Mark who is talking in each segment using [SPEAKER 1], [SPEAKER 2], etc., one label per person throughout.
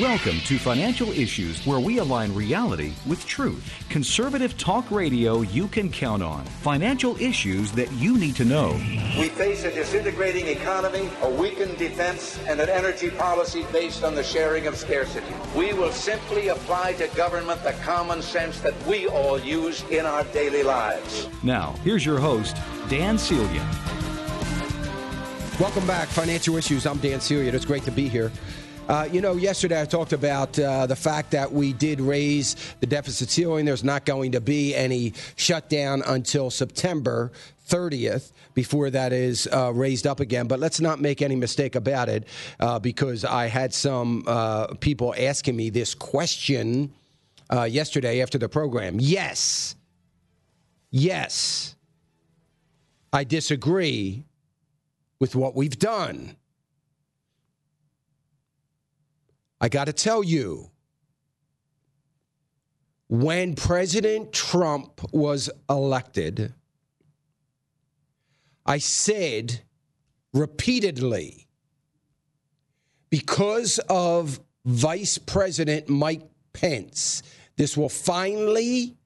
[SPEAKER 1] Welcome to Financial Issues, where we align reality with truth. Conservative talk radio you can count on. Financial issues that you need to know.
[SPEAKER 2] We face a disintegrating economy, a weakened defense, and an energy policy based on the sharing of scarcity. We will simply apply to government the common sense that we all use in our daily lives.
[SPEAKER 1] Now, here's your host, Dan Celia.
[SPEAKER 3] Welcome back, Financial Issues. I'm Dan Celia. It's great to be here. Uh, you know, yesterday I talked about uh, the fact that we did raise the deficit ceiling. There's not going to be any shutdown until September 30th before that is uh, raised up again. But let's not make any mistake about it uh, because I had some uh, people asking me this question yesterday after the program. Yes. Yes. I disagree with what we've done. I got to tell you, when President Trump was elected, I said repeatedly, because of Vice President Mike Pence, this will finally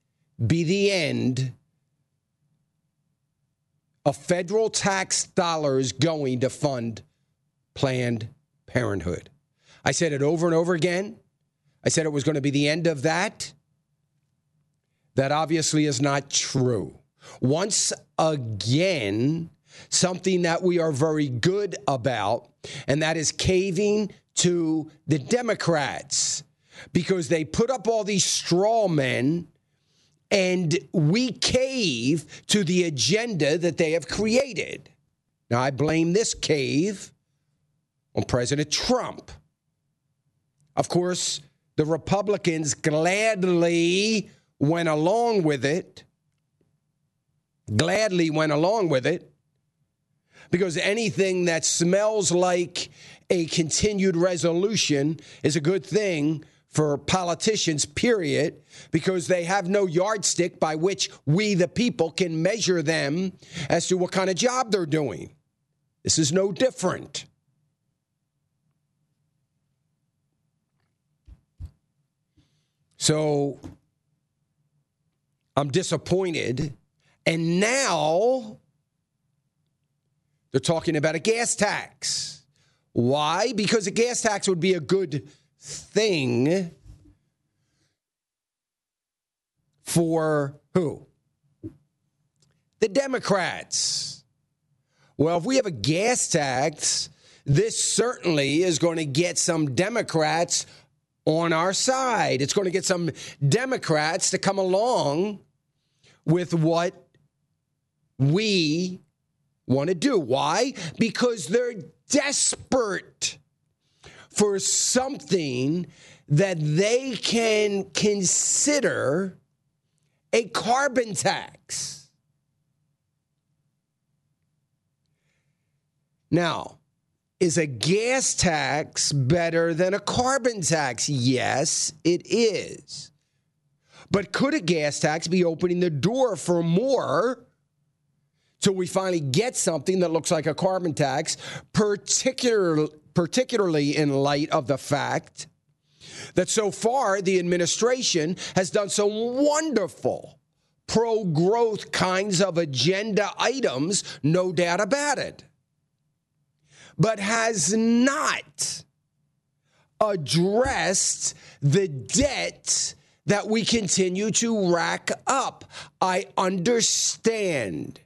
[SPEAKER 3] be the end of federal tax dollars going to fund Planned Parenthood. I said it over and over again. I said it was going to be the end of that. That obviously is not true. Once again, something that we are very good about, and that is caving to the Democrats because they put up all these straw men and we cave to the agenda that they have created. Now, I blame this cave on President Trump. Of course, the Republicans gladly went along with it. Gladly went along with it because anything that smells like a continued resolution is a good thing for politicians, period, because they have no yardstick by which we, the people, can measure them as to what kind of job they're doing. This is no different. So I'm disappointed. And now they're talking about a gas tax. Why? Because a gas tax would be a good thing for who? The Democrats. Well, if we have a gas tax, this certainly is going to get some Democrats on our side. It's going to get some Democrats to come along with what we want to do. Why? Because they're desperate for something that they can consider a carbon tax. Now, is a gas tax better than a carbon tax? Yes, it is. But could a gas tax be opening the door for more till we finally get something that looks like a carbon tax, particular, particularly in light of the fact that so far the administration has done some wonderful pro growth kinds of agenda items, no doubt about it but has not addressed the debt that we continue to rack up. I understand,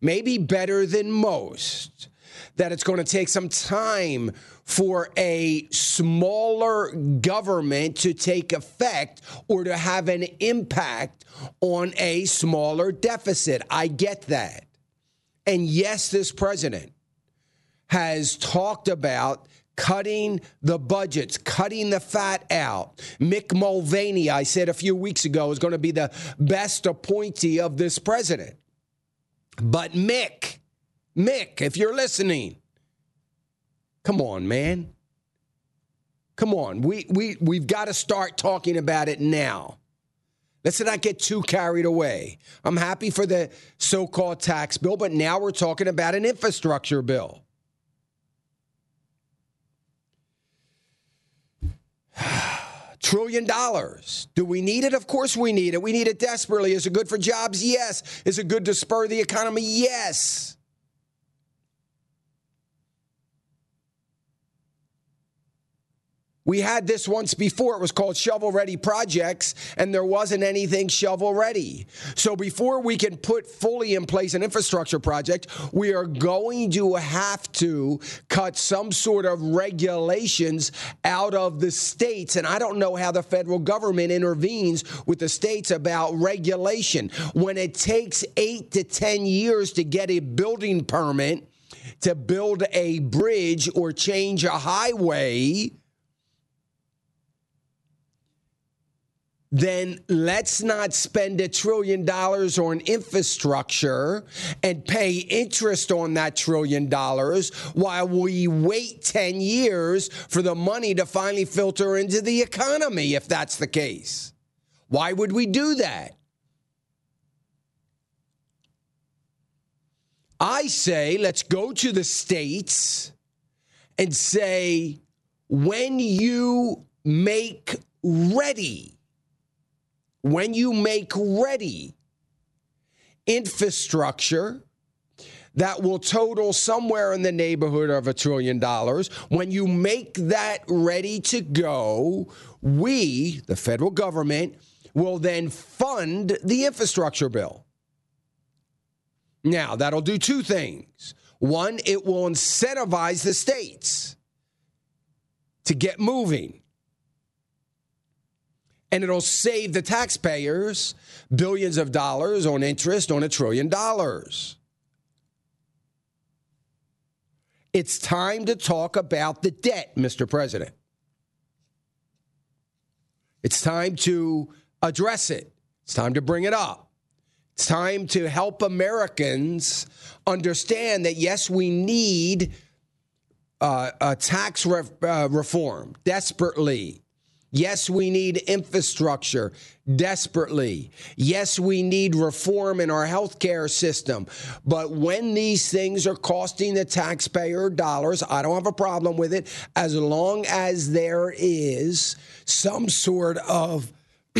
[SPEAKER 3] maybe better than most, that it's going to take some time for a smaller government to take effect or to have an impact on a smaller deficit. I get that. And yes, this president has talked about cutting the budgets, cutting the fat out. Mick Mulvaney, I said a few weeks ago, is going to be the best appointee of this president. But Mick, Mick, if you're listening, come on, man. Come on. We, we, we've got to start talking about it now. Let's not get too carried away. I'm happy for the so called tax bill, but now we're talking about an infrastructure bill. trillion dollars. Do we need it? Of course we need it. We need it desperately. Is it good for jobs? Yes. Is it good to spur the economy? Yes. We had this once before. It was called shovel ready projects, and there wasn't anything shovel ready. So, before we can put fully in place an infrastructure project, we are going to have to cut some sort of regulations out of the states. And I don't know how the federal government intervenes with the states about regulation. When it takes eight to 10 years to get a building permit to build a bridge or change a highway, then let's not spend a trillion dollars on infrastructure and pay interest on that trillion dollars while we wait 10 years for the money to finally filter into the economy, if that's the case. Why would we do that? I say let's go to the states and say, when you make ready when you make ready infrastructure that will total somewhere in the neighborhood of a trillion dollars. When you make that ready to go, we, the federal government, will then fund the infrastructure bill. Now, that'll do two things. One, it will incentivize the states to get moving and it'll save the taxpayers billions of dollars on interest on a trillion dollars. It's time to talk about the debt, Mr. President. It's time to address it. It's time to bring it up. It's time to help Americans understand that, yes, we need uh, a tax ref- uh, reform desperately. Yes, we need infrastructure desperately. Yes, we need reform in our healthcare system. But when these things are costing the taxpayer dollars, I don't have a problem with it as long as there is some sort of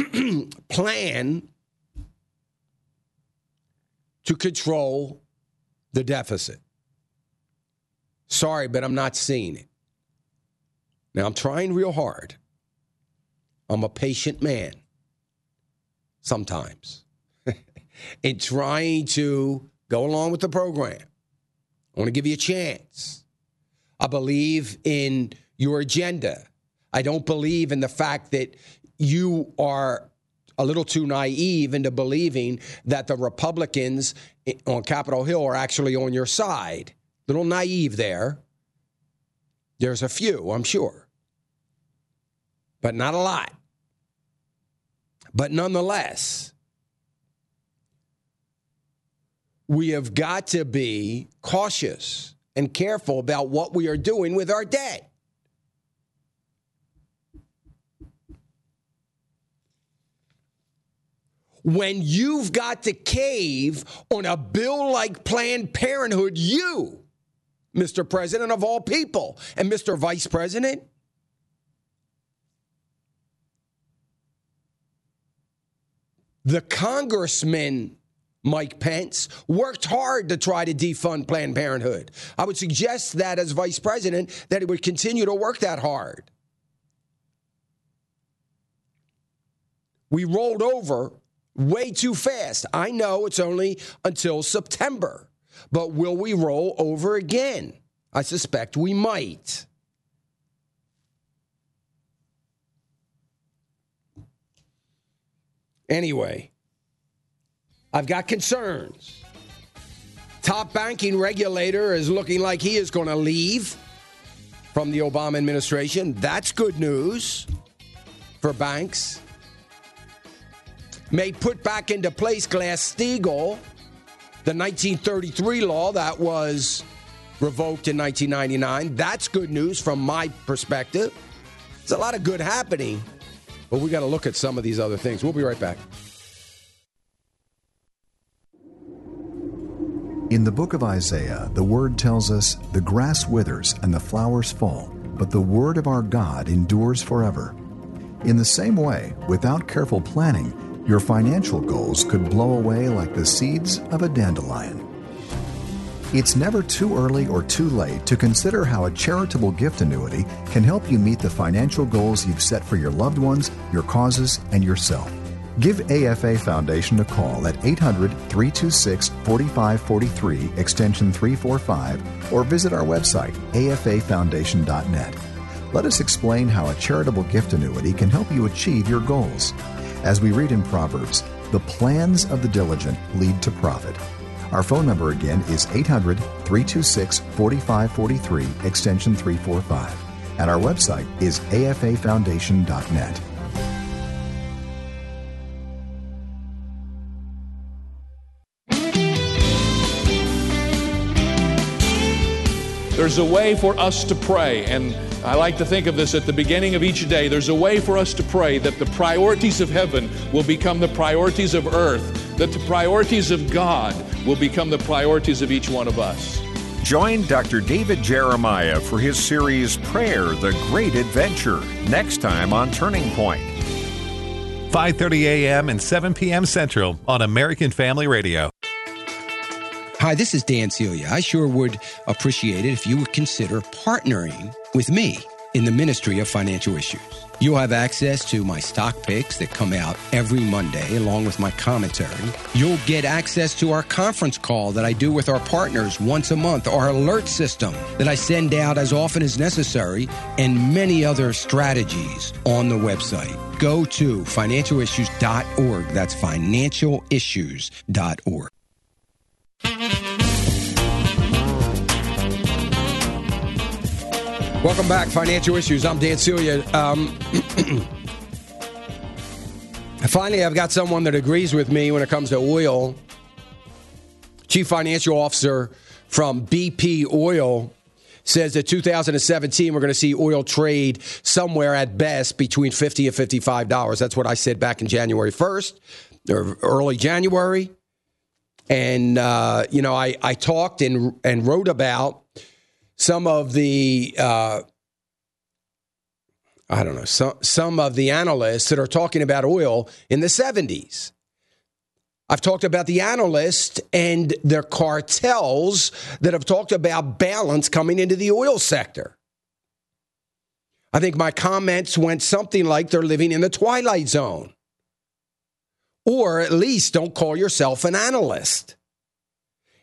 [SPEAKER 3] plan to control the deficit. Sorry, but I'm not seeing it. Now, I'm trying real hard I'm a patient man sometimes in trying to go along with the program. I want to give you a chance. I believe in your agenda. I don't believe in the fact that you are a little too naive into believing that the Republicans eh, on Capitol Hill are actually on your side. A little naive there. There's a few, I'm sure, but not a lot. But nonetheless, we have got to be cautious and careful about what we are doing with our debt. When you've got to cave on a bill like Planned Parenthood, you, Mr. President of all people, and Mr. Vice President, the congressman Mike Pence worked hard to try to defund Planned Parenthood. I would suggest that as vice president, that he would continue to work that hard. We rolled over way too fast. I know it's only until September, but will we roll over again? I suspect we might. Anyway, I've got concerns. Top banking regulator is looking like he is going to leave from the Obama administration. That's good news for banks. May put back into place Glass Steagall, the 1933 law that was revoked in 1999. That's good news from my perspective. There's a lot of good happening but we got to look at some of these other things. We'll be right back.
[SPEAKER 4] In the book of Isaiah, the word tells us the grass withers and the flowers fall, but the word of our God endures forever. In the same way, without careful planning, your financial goals could blow away like the seeds of a dandelion. It's never too early or too late to consider how a charitable gift annuity can help you meet the financial goals you've set for your loved ones, your causes, and yourself. Give AFA Foundation a call at 800 326 4543, extension 345, or visit our website, afafoundation.net. Let us explain how a charitable gift annuity can help you achieve your goals. As we read in Proverbs, the plans of the diligent lead to profit our phone number again is 800 326 4543, extension 345. And our website is afafoundation.net.
[SPEAKER 5] There's a way for us to pray, and I like to think of this at the beginning of each day. There's a way for us to pray that the priorities of heaven will become the priorities of earth, that the priorities of God will become the priorities of each one of us.
[SPEAKER 6] Join Dr. David Jeremiah for his series Prayer, the Great Adventure, next time on Turning Point. 5:30 a.m. and 7 p.m. Central on American Family Radio.
[SPEAKER 3] Hi, this is Dan Celia. I sure would appreciate it if you would consider partnering with me in the Ministry of Financial Issues. You'll have access to my stock picks that come out every Monday, along with my commentary. You'll get access to our conference call that I do with our partners once a month, our alert system that I send out as often as necessary, and many other strategies on the website. Go to financialissues.org. That's financialissues.org. Welcome back, Financial Issues. I'm Dan Celia. Um, finally, I've got someone that agrees with me when it comes to oil. Chief Financial Officer from BP Oil says that 2017 we're going to see oil trade somewhere at best between 50 and 55 dollars. That's what I said back in January 1st or early January. And uh, you know, I I talked and and wrote about some of the uh, I don't know some some of the analysts that are talking about oil in the 70s. I've talked about the analysts and their cartels that have talked about balance coming into the oil sector. I think my comments went something like they're living in the twilight zone. Or at least don't call yourself an analyst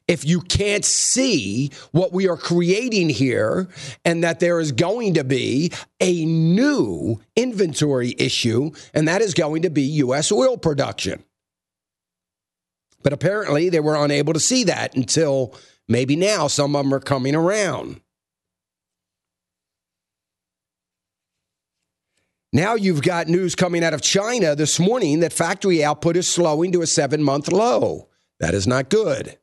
[SPEAKER 3] if you can't see what we are creating here and that there is going to be a new inventory issue, and that is going to be U.S. oil production. But apparently, they were unable to see that until maybe now some of them are coming around. Now you've got news coming out of China this morning that factory output is slowing to a seven month low. That is not good.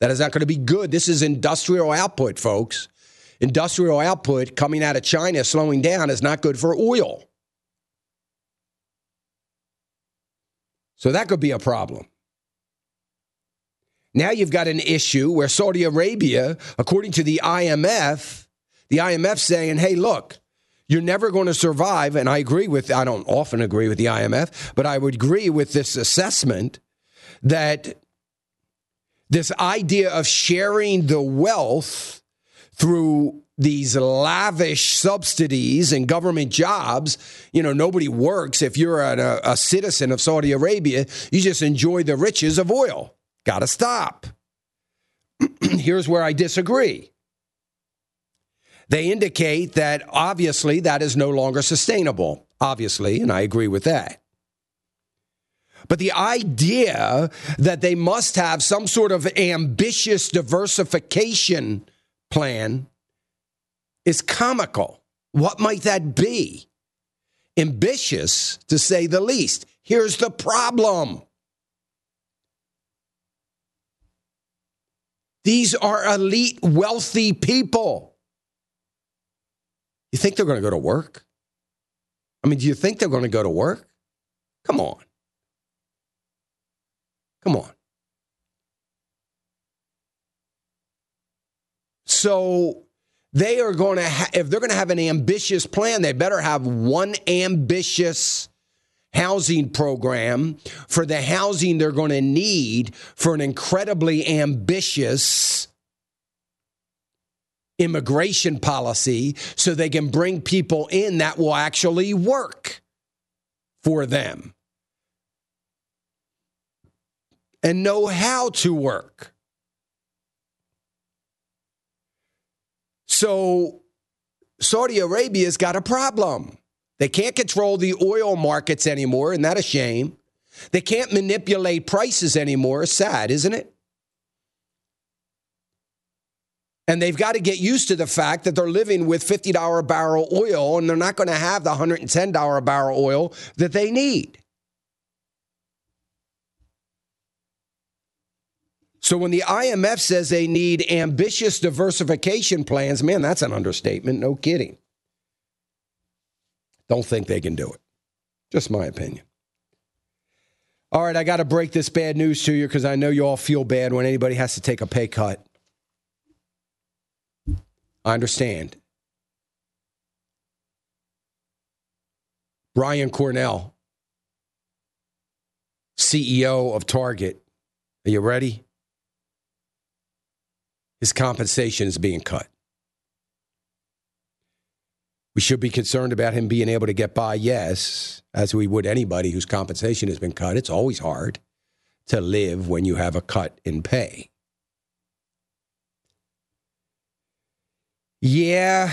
[SPEAKER 3] That is not going to be good. This is industrial output, folks. Industrial output coming out of China slowing down is not good for oil. So that could be a problem. Now you've got an issue where Saudi Arabia, according to the IMF, the IMF saying, hey, look, you're never going to survive. And I agree with, I don't often agree with the IMF, but I would agree with this assessment that this idea of sharing the wealth through these lavish subsidies and government jobs. You know, nobody works. If you're a, a citizen of Saudi Arabia, you just enjoy the riches of oil. Got to stop. Here's where I disagree. They indicate that obviously that is no longer sustainable, obviously, and I agree with that. But the idea that they must have some sort of ambitious diversification plan is comical. What might that be? Ambitious, to say the least. Here's the problem. These are elite, wealthy people. You think they're going to go to work? I mean, do you think they're going to go to work? Come on. Come on. So they are going to, ha- if they're going to have an ambitious plan, they better have one ambitious housing program for the housing they're going to need for an incredibly ambitious immigration policy so they can bring people in that will actually work for them and know how to work. So Saudi Arabia's got a problem. They can't control the oil markets anymore, and that a shame. They can't manipulate prices anymore. Sad, isn't it? And they've got to get used to the fact that they're living with $50 barrel oil and they're not going to have the $110 barrel oil that they need. So when the IMF says they need ambitious diversification plans, man, that's an understatement. No kidding. Don't think they can do it. Just my opinion. All right, I got to break this bad news to you because I know you all feel bad when anybody has to take a pay cut. I understand. Brian Cornell, CEO of Target. Are you ready? his compensation is being cut. We should be concerned about him being able to get by, yes, as we would anybody whose compensation has been cut. It's always hard to live when you have a cut in pay. Yeah,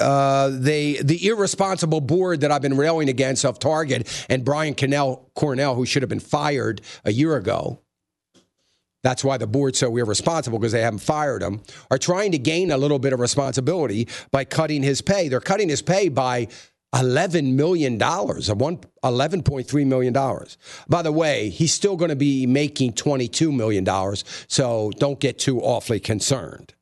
[SPEAKER 3] uh, they the irresponsible board that I've been railing against of Target and Brian Cornell, Cornell, who should have been fired a year ago, that's why the board's so irresponsible because they haven't fired him. Are trying to gain a little bit of responsibility by cutting his pay. They're cutting his pay by $11 million, $11.3 million. By the way, he's still going to be making $22 million, so don't get too awfully concerned.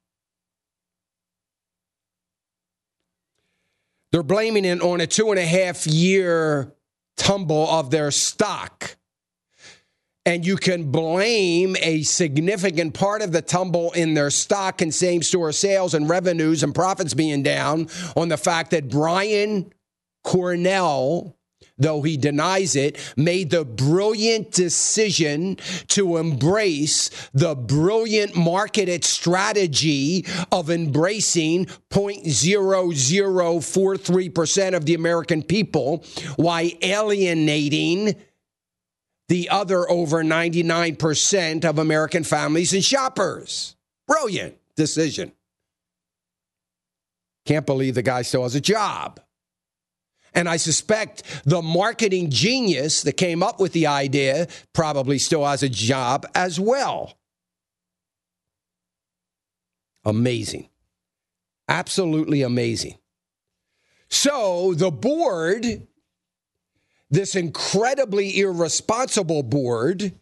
[SPEAKER 3] They're blaming it on a two and a half year tumble of their stock and you can blame a significant part of the tumble in their stock and same store sales and revenues and profits being down on the fact that Brian Cornell, though he denies it, made the brilliant decision to embrace the brilliant marketed strategy of embracing 0.0043% of the American people while alienating the other over 99% of American families and shoppers. Brilliant decision. Can't believe the guy still has a job. And I suspect the marketing genius that came up with the idea probably still has a job as well. Amazing. Absolutely amazing. So the board this incredibly irresponsible board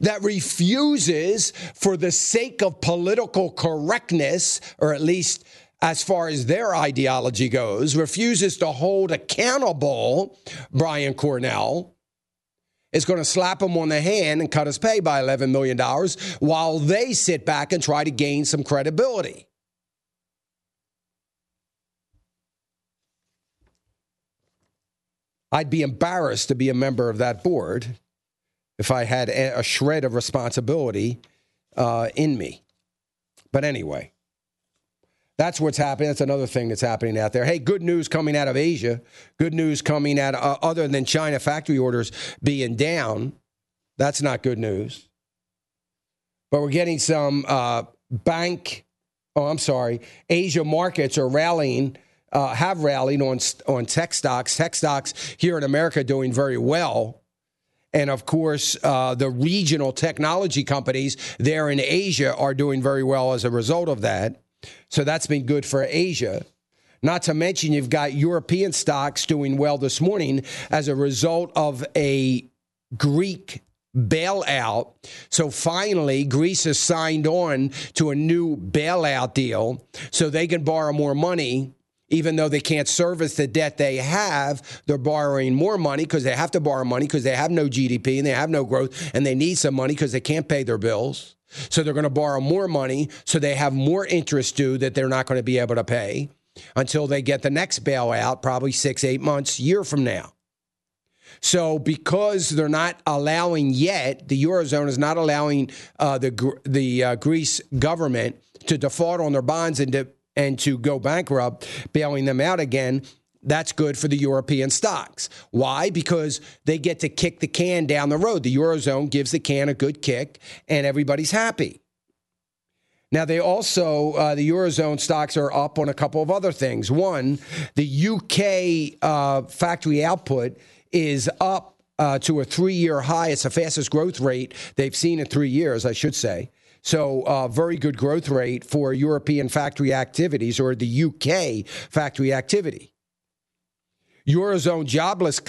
[SPEAKER 3] that refuses, for the sake of political correctness, or at least as far as their ideology goes, refuses to hold accountable Brian Cornell, is going to slap him on the hand and cut his pay by $11 million while they sit back and try to gain some credibility. I'd be embarrassed to be a member of that board if I had a shred of responsibility uh, in me. But anyway, that's what's happening. That's another thing that's happening out there. Hey, good news coming out of Asia. Good news coming out, uh, other than China factory orders being down. That's not good news. But we're getting some uh, bank, oh, I'm sorry, Asia markets are rallying uh, have rallied on on tech stocks. Tech stocks here in America doing very well, and of course uh, the regional technology companies there in Asia are doing very well as a result of that. So that's been good for Asia. Not to mention you've got European stocks doing well this morning as a result of a Greek bailout. So finally, Greece has signed on to a new bailout deal so they can borrow more money even though they can't service the debt they have, they're borrowing more money because they have to borrow money because they have no GDP and they have no growth and they need some money because they can't pay their bills. So they're going to borrow more money so they have more interest due that they're not going to be able to pay until they get the next bailout, probably six, eight months, year from now. So, because they're not allowing yet, the eurozone is not allowing uh, the the uh, Greece government to default on their bonds and to and to go bankrupt, bailing them out again. That's good for the European stocks. Why? Because they get to kick the can down the road. The Eurozone gives the can a good kick, and everybody's happy. Now, they also, uh, the Eurozone stocks are up on a couple of other things. One, the UK uh, factory output is up uh, to a three year high. It's the fastest growth rate they've seen in three years, I should say. So, uh, very good growth rate for European factory activities or the UK factory activity. Eurozone jobless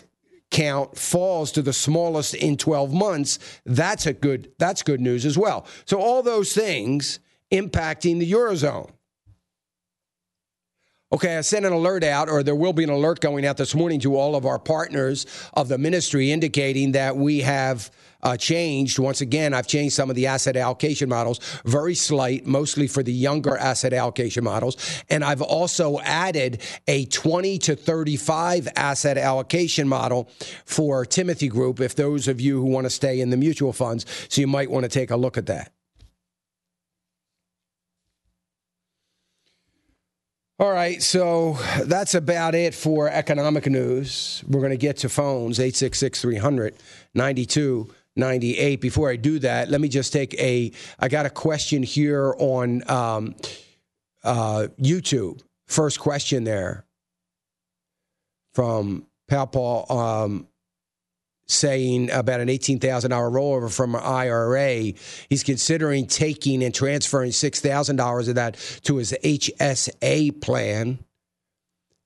[SPEAKER 3] count falls to the smallest in 12 months. That's a good that's good news as well. So all those things impacting the eurozone. Okay, I sent an alert out, or there will be an alert going out this morning to all of our partners of the ministry indicating that we have uh, changed. Once again, I've changed some of the asset allocation models, very slight, mostly for the younger asset allocation models. And I've also added a 20 to 35 asset allocation model for Timothy Group, if those of you who want to stay in the mutual funds. So you might want to take a look at that. All right, so that's about it for economic news. We're going to get to phones 866 300 9298. Before I do that, let me just take a. I got a question here on um, uh, YouTube. First question there from Pal Paul. Um, saying about an $18,000 rollover from an IRA. He's considering taking and transferring $6,000 of that to his HSA plan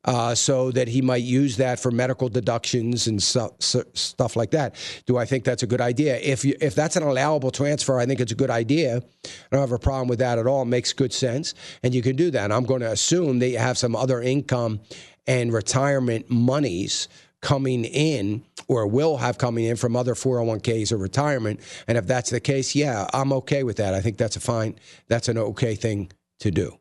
[SPEAKER 3] uh, so that he might use that for medical deductions and stuff, stuff like that. Do I think that's a good idea? If, you, if that's an allowable transfer, I think it's a good idea. I don't have a problem with that at all. It makes good sense. And you can do that. And I'm going to assume that you have some other income and retirement monies – coming in or will have coming in from other 401ks or retirement. And if that's the case, yeah, I'm okay with that. I think that's a fine, that's an okay thing to do.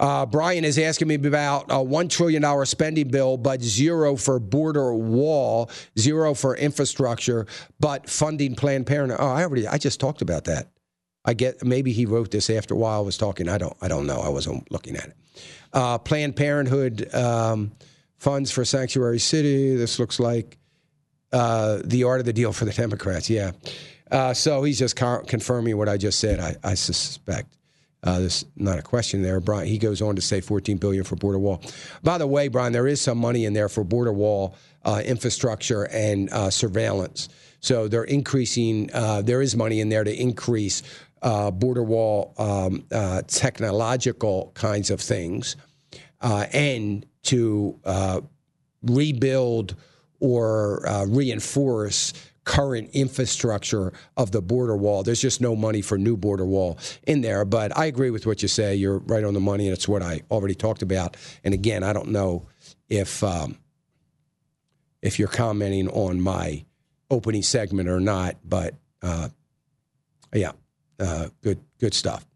[SPEAKER 3] Uh, Brian is asking me about a $1 trillion spending bill, but zero for border wall, zero for infrastructure, but funding Planned Parenthood. Oh, I already, I just talked about that. I get maybe he wrote this after while I was talking. I don't I don't know. I wasn't looking at it. Uh, Planned Parenthood um, funds for Sanctuary City. This looks like uh, the art of the deal for the Democrats. Yeah. Uh, so he's just con- confirming what I just said. I, I suspect. Uh, there's not a question there, Brian. He goes on to say 14 billion for border wall. By the way, Brian, there is some money in there for border wall uh, infrastructure and uh, surveillance. So they're increasing. Uh, there is money in there to increase uh, border wall um, uh, technological kinds of things, uh, and to uh, rebuild or uh, reinforce current infrastructure of the border wall. There's just no money for new border wall in there. But I agree with what you say. You're right on the money, and it's what I already talked about. And again, I don't know if um, if you're commenting on my opening segment or not, but uh, yeah. Uh, good good stuff.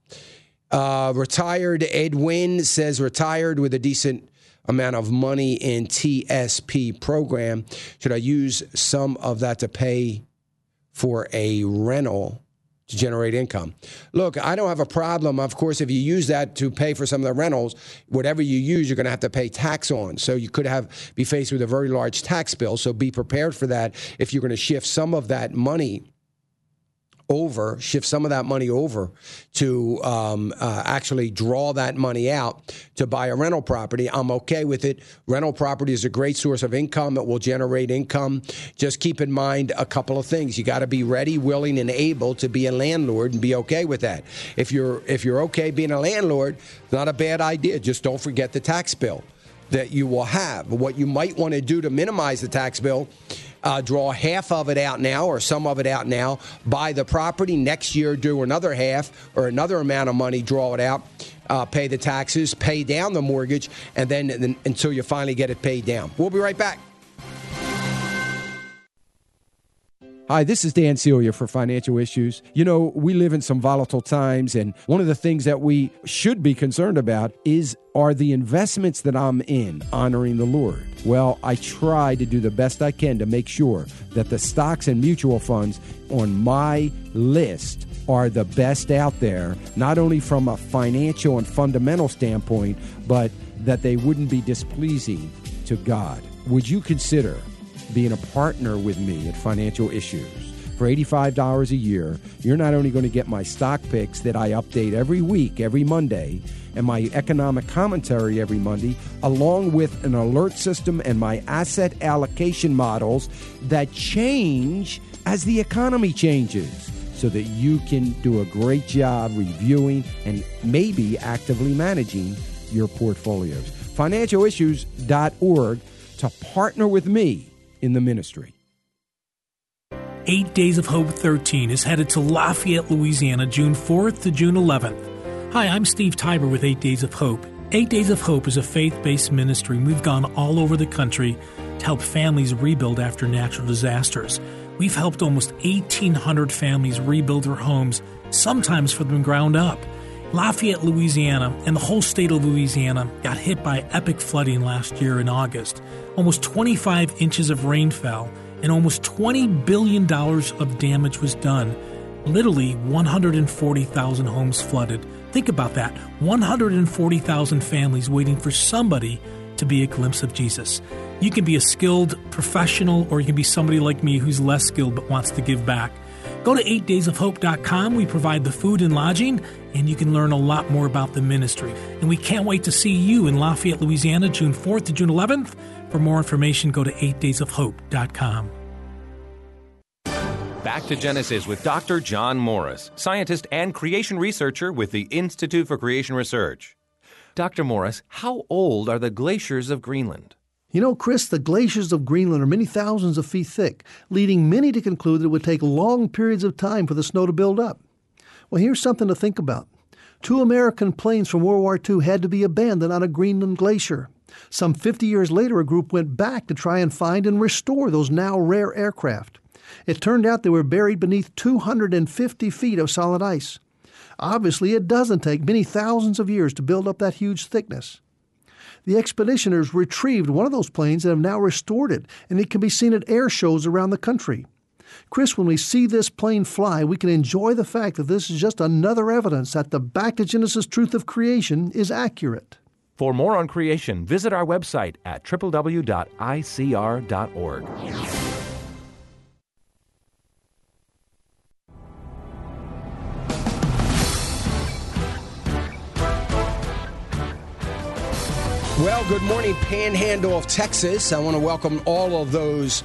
[SPEAKER 3] Uh, retired Ed says retired with a decent amount of money in TSP program. Should I use some of that to pay for a rental to generate income? Look, I don't have a problem. Of course, if you use that to pay for some of the rentals, whatever you use, you're going to have to pay tax on. So you could have be faced with a very large tax bill. So be prepared for that if you're going to shift some of that money over, shift some of that money over to um, uh, actually draw that money out to buy a rental property. I'm okay with it. Rental property is a great source of income. It will generate income. Just keep in mind a couple of things. You got to be ready, willing, and able to be a landlord and be okay with that. If you're if you're okay being a landlord, not a bad idea. Just don't forget the tax bill that you will have. What you might want to do to minimize the tax bill uh, draw half of it out now or some of it out now, buy the property next year, do another half or another amount of money, draw it out, uh, pay the taxes, pay down the mortgage, and then, then until you finally get it paid down. We'll be right back. Hi, this is Dan Celia for Financial Issues. You know, we live in some volatile times, and one of the things that we should be concerned about is are the investments that I'm in honoring the Lord? Well, I try to do the best I can to make sure that the stocks and mutual funds on my list are the best out there, not only from a financial and fundamental standpoint, but that they wouldn't be displeasing to God. Would you consider being a partner with me at Financial Issues. For $85 a year, you're not only going to get my stock picks that I update every week, every Monday, and my economic commentary every Monday, along with an alert system and my asset allocation models that change as the economy changes so that you can do a great job reviewing and maybe actively managing your portfolios. Financialissues.org to partner with me in the ministry.
[SPEAKER 7] Eight Days of Hope 13 is headed to Lafayette, Louisiana, June 4th to June 11th. Hi, I'm Steve Tybor with Eight Days of Hope. Eight Days of Hope is a faith based ministry. We've gone all over the country to help families rebuild after natural disasters. We've helped almost 1,800 families rebuild their homes, sometimes from the ground up. Lafayette, Louisiana, and the whole state of Louisiana got hit by epic flooding last year in August. Almost 25 inches of rain fell, and almost $20 billion of damage was done. Literally 140,000 homes flooded. Think about that 140,000 families waiting for somebody to be a glimpse of Jesus. You can be a skilled professional, or you can be somebody like me who's less skilled but wants to give back. Go to 8daysofhope.com. We provide the food and lodging and you can learn a lot more about the ministry. And we can't wait to see you in Lafayette, Louisiana, June 4th to June 11th. For more information, go to 8daysofhope.com.
[SPEAKER 8] Back to Genesis with Dr. John Morris, scientist and creation researcher with the Institute for Creation Research. Dr. Morris, how old are the glaciers of Greenland?
[SPEAKER 9] You know, Chris, the glaciers of Greenland are many thousands of feet thick, leading many to conclude that it would take long periods of time for the snow to build up. Well, here's something to think about. Two American planes from World War II had to be abandoned on a Greenland glacier. Some 50 years later, a group went back to try and find and restore those now rare aircraft. It turned out they were buried beneath 250 feet of solid ice. Obviously, it doesn't take many thousands of years to build up that huge thickness. The expeditioners retrieved one of those planes and have now restored it, and it can be seen at air shows around the country. Chris, when we see this plane fly, we can enjoy the fact that this is just another evidence that the back to Genesis truth of creation is accurate.
[SPEAKER 8] For more on creation, visit our website at www.icr.org.
[SPEAKER 3] Well, good morning, Panhandle of Texas. I want to welcome all of those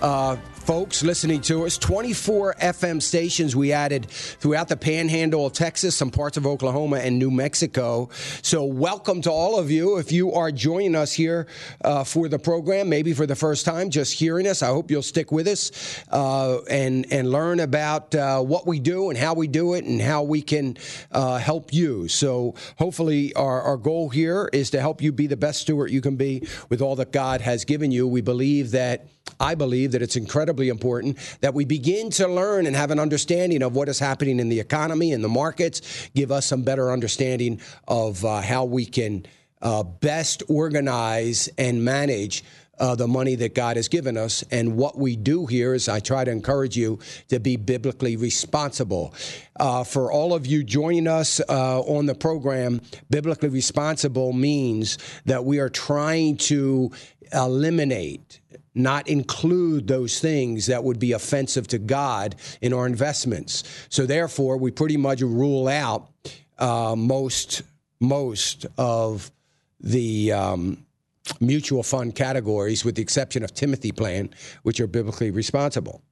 [SPEAKER 3] uh, folks listening to us. 24 FM stations we added throughout the panhandle of Texas, some parts of Oklahoma, and New Mexico. So, welcome to all of you. If you are joining us here uh, for the program, maybe for the first time, just hearing us, I hope you'll stick with us uh, and, and learn about uh, what we do and how we do it and how we can uh, help you. So, hopefully, our, our goal here is to help you be the best steward you can be with all that God has given you. We believe that I believe that it's incredibly important that we begin to learn and have an understanding of what is happening in the economy and the markets, give us some better understanding of uh, how we can uh, best organize and manage. Uh, the money that God has given us. And what we do here is I try to encourage you to be biblically responsible. Uh, for all of you joining us uh, on the program, biblically responsible means that we are trying to eliminate not include those things that would be offensive to God in our investments. So therefore, we pretty much rule out uh, most most of the um, mutual fund categories, with the exception of Timothy plan, which are biblically responsible.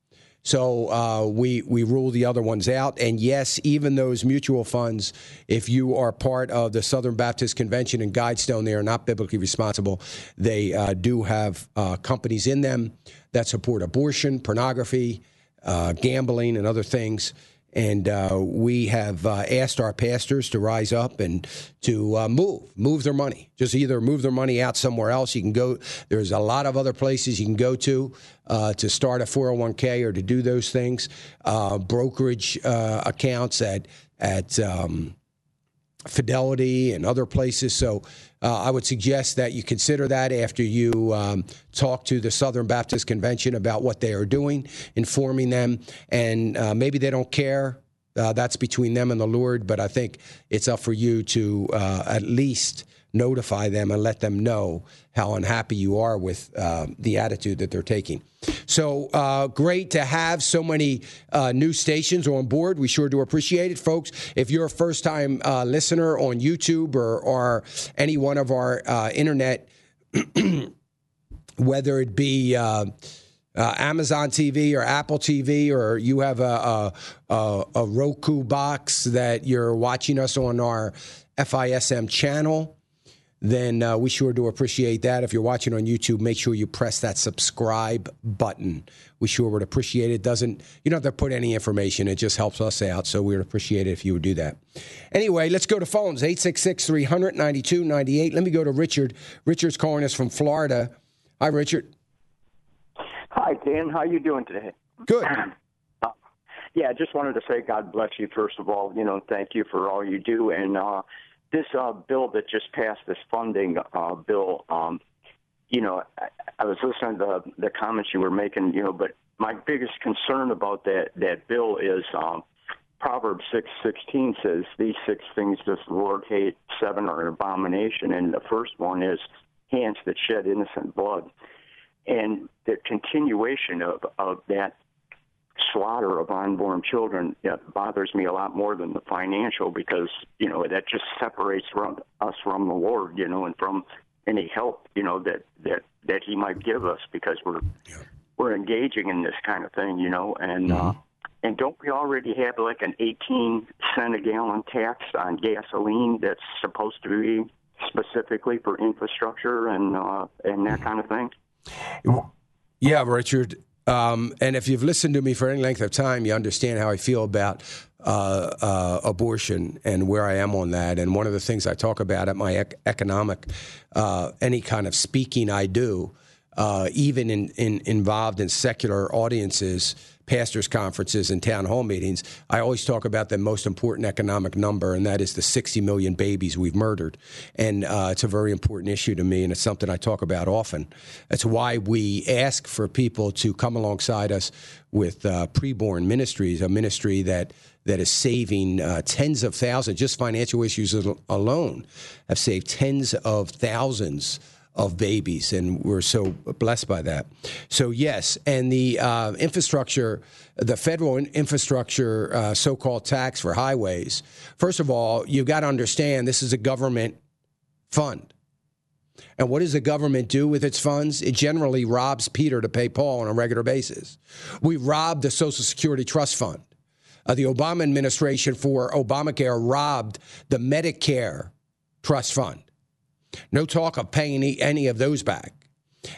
[SPEAKER 3] So uh, we we rule the other ones out. And yes, even those mutual funds, if you are part of the Southern Baptist Convention and Guidestone, they are not biblically responsible. They uh, do have uh, companies in them that support abortion, pornography, uh, gambling, and other things. And uh, we have uh, asked our pastors to rise up and to uh, move, move their money. Just either move their money out somewhere else. You can go, there's a lot of other places you can go to uh, to start a 401k or to do those things. Uh, brokerage uh, accounts at, at um, Fidelity and other places. So uh, I would suggest that you consider that after you um, talk to the Southern Baptist Convention about what they are doing, informing them, and uh, maybe they don't care. Uh, that's between them and the Lord, but I think it's up for you to uh, at least notify them and let them know how unhappy you are with uh, the attitude that they're taking. So uh, great to have so many uh, new stations on board. We sure do appreciate it, folks. If you're a first time uh, listener on YouTube or, or, any one of our uh, internet, whether it be uh, uh Amazon TV or Apple TV, or you have a, a, a, Roku box that you're watching us on our FISM channel then uh, we sure do appreciate that. If you're watching on YouTube, make sure you press that subscribe button. We sure would appreciate it. Doesn't you don't have to put any information. It just helps us out. So we would appreciate it if you would do that. Anyway, let's go to phones 866-300-9298. Let me go to Richard. Richard's calling us from Florida. Hi, Richard.
[SPEAKER 10] Hi, Dan. How you doing today?
[SPEAKER 3] Good. Uh,
[SPEAKER 10] yeah, I just wanted to say God bless you first of all. You know, thank you for all you do, and uh, this uh, bill that just passed, this funding uh, bill, um, you know, I, I was listening to the, the comments you were making, you know, but my biggest concern about that that bill is um, Proverbs six sixteen says these six things does the Lord hate, seven are an abomination, and the first one is hands that shed innocent blood, and the continuation of of that slaughter of unborn children yeah, bothers me a lot more than the financial because you know that just separates from us from the Lord, you know, and from any help you know that that that He might give us because we're yeah. we're engaging in this kind of thing, you know, and. Mm-hmm. Uh, and don't we already have like an 18 cent a gallon tax on gasoline that's supposed to be specifically for infrastructure and uh, and that mm-hmm. kind of thing?
[SPEAKER 3] Yeah, Richard. Um, and if you've listened to me for any length of time, you understand how I feel about uh, uh, abortion and where I am on that. And one of the things I talk about at my ec- economic, uh, any kind of speaking I do, uh, even in, in, involved in secular audiences, pastors' conferences and town hall meetings, I always talk about the most important economic number, and that is the 60 million babies we've murdered. And uh, it's a very important issue to me, and it's something I talk about often. That's why we ask for people to come alongside us with uh, preborn ministries, a ministry that that is saving uh, tens of thousands. Just financial issues alone have saved tens of thousands of babies, and we're so blessed by that. So yes, and the uh, infrastructure, the federal infrastructure uh, so-called tax for highways. First of all, you've got to understand this is a government fund. And what does the government do with its funds? It generally robs Peter to pay Paul on a regular basis. We robbed the Social Security Trust Fund. Uh, the Obama administration for Obamacare robbed the Medicare Trust Fund. No talk of paying any of those back.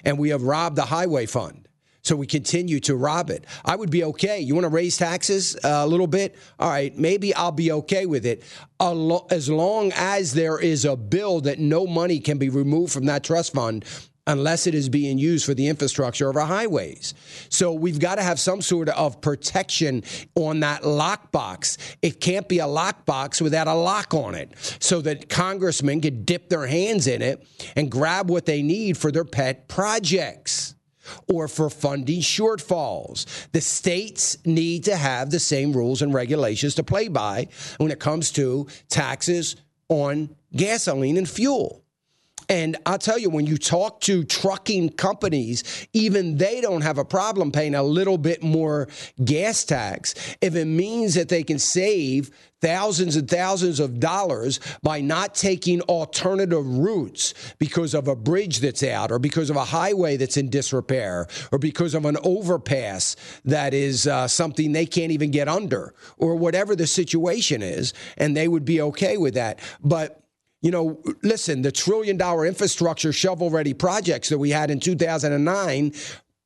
[SPEAKER 3] And we have robbed the highway fund. So we continue to rob it. I would be okay. You want to raise taxes uh, a little bit? All right, maybe I'll be okay with it as long as there is a bill that no money can be removed from that trust fund unless it is being used for the infrastructure of our highways. So we've got to have some sort of protection on that lockbox. It can't be a lockbox without a lock on it so that congressmen could dip their hands in it and grab what they need for their pet projects or for funding shortfalls. The states need to have the same rules and regulations to play by when it comes to taxes on gasoline and fuel. And I'll tell you, when you talk to trucking companies, even they don't have a problem paying a little bit more gas tax if it means that they can save thousands and thousands of dollars by not taking alternative routes because of a bridge that's out or because of a highway that's in disrepair or because of an overpass that is uh, something they can't even get under or whatever the situation is. And they would be okay with that. But you know, listen, the trillion dollar infrastructure shovel ready projects that we had in 2009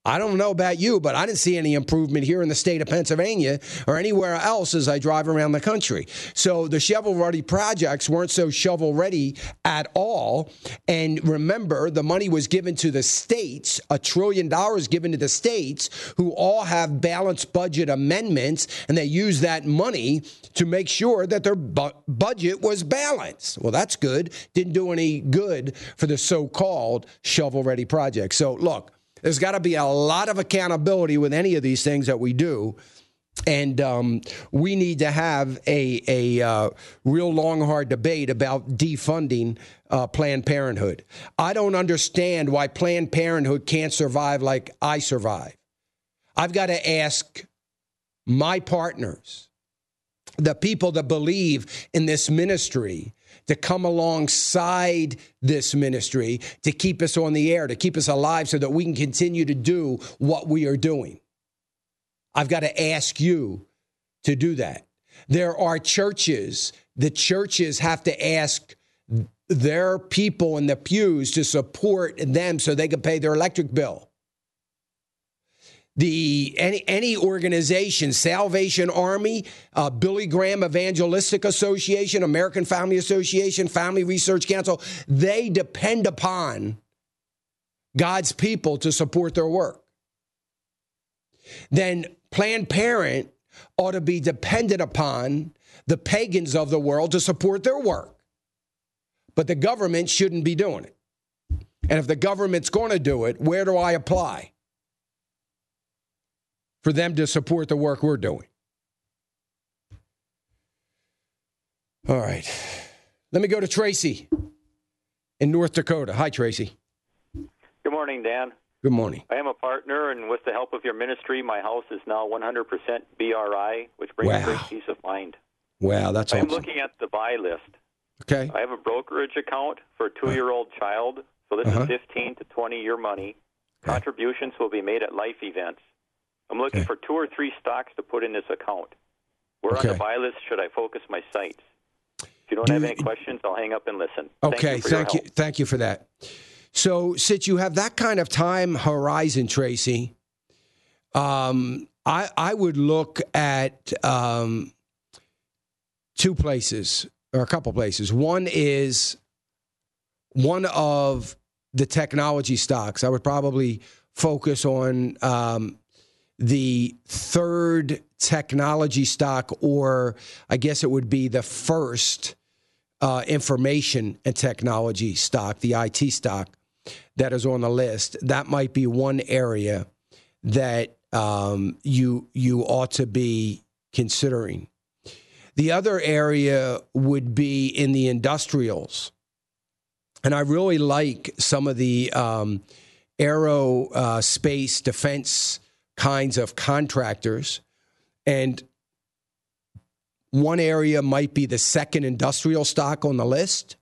[SPEAKER 3] I don't know about you, but I didn't see any improvement here in the state of Pennsylvania or anywhere else as I drive around the country. So the shovel ready projects weren't so shovel ready at all. And remember, the money was given to the states, a trillion dollars given to the states, who all have balanced budget amendments, and they use that money to make sure that their bu- budget was balanced. Well, that's good. Didn't do any good for the so called shovel ready projects. So look, there's got to be a lot of accountability with any of these things that we do. And um, we need to have a, a uh, real long, hard debate about defunding uh, Planned Parenthood. I don't understand why Planned Parenthood can't survive like I survive. I've got to ask my partners, the people that believe in this ministry, to come alongside this ministry to keep us on the air, to keep us alive so that we can continue to do what we are doing. I've got to ask you to do that. There are churches, the churches have to ask their people in the pews to support them so they can pay their electric bill the any any organization, Salvation Army, uh, Billy Graham Evangelistic Association, American Family Association, Family Research Council, they depend upon God's people to support their work. Then Planned Parent ought to be dependent upon the pagans of the world to support their work. But the government shouldn't be doing it. And if the government's going to do it, where do I apply? for them to support the work we're doing. All right. Let me go to Tracy in North Dakota. Hi, Tracy.
[SPEAKER 11] Good morning, Dan.
[SPEAKER 3] Good morning.
[SPEAKER 11] I am a partner, and with the help of your ministry, my house is now 100% BRI, which brings wow. great peace of mind.
[SPEAKER 3] Wow, that's I'm
[SPEAKER 11] looking at the buy list.
[SPEAKER 3] Okay.
[SPEAKER 11] I have a brokerage account for a uh-huh. two year old child, so this uh-huh. is 15 to 20 year money. Contributions will be made at life events. I'm looking okay. for two or three stocks to put in this account. Where okay. on the buy list should I focus my sights? If you don't Do have any questions, I'll hang up and listen.
[SPEAKER 3] Okay, thank you. Thank you, thank you for that. So, since you have that kind of time horizon, Tracy, um, I I would look at um, two places or a couple places. One is one of the technology stocks. I would probably focus on um, the third technology stock, or I guess it would be the first uh, information and technology stock, the IT stock that is on the list. That might be one area that um, you you ought to be considering. The other area would be in the industrials, and I really like some of the um, aerospace uh, defense kinds of contractors. And one area might be the second industrial stock on the list.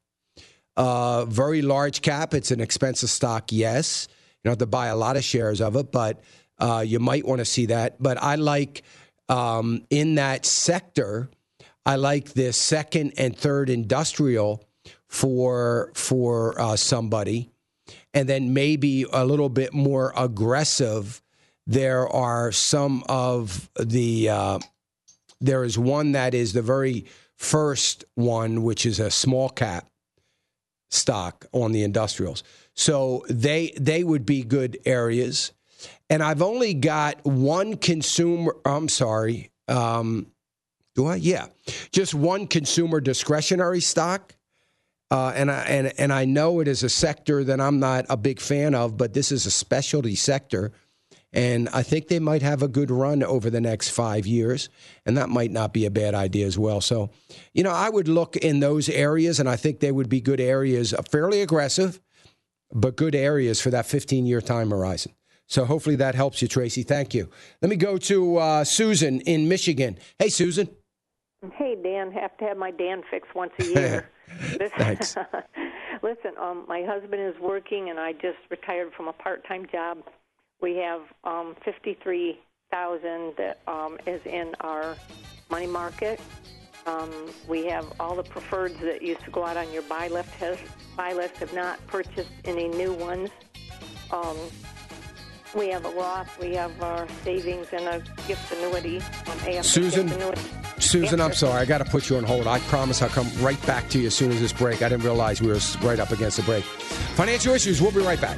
[SPEAKER 3] Uh, very large cap. It's an expensive stock, yes. You don't have to buy a lot of shares of it, but uh, you might want to see that. But I like um, in that sector, I like this second and third industrial for for uh, somebody, and then maybe a little bit more aggressive there are some of the, uh, there is one that is the very first one, which is a small cap stock on the industrials. So they they would be good areas. And I've only got one consumer. I'm sorry. Um, do I? Yeah, just one consumer discretionary stock. Uh, and I and and I know it is a sector that I'm not a big fan of, but this is a specialty sector. And I think they might have a good run over the next five years. And that might not be a bad idea as well. So, you know, I would look in those areas, and I think they would be good areas, uh, fairly aggressive, but good areas for that 15 year time horizon. So hopefully that helps you, Tracy. Thank you. Let me go to uh, Susan in Michigan. Hey, Susan.
[SPEAKER 12] Hey, Dan. Have to have my Dan fix once a year. Thanks. listen, um, my husband is working, and I just retired from a part time job we have um, 53,000 that um, is in our money market. Um, we have all the preferreds that used to go out on your buy list. Has, buy list have not purchased any new ones. Um, we have a Roth. We have our savings and a gift annuity.
[SPEAKER 3] Um, Susan. Annuity. Susan, I'm sorry. I got to put you on hold. I promise I'll come right back to you as soon as this break. I didn't realize we were right up against the break. Financial issues. We'll be right back.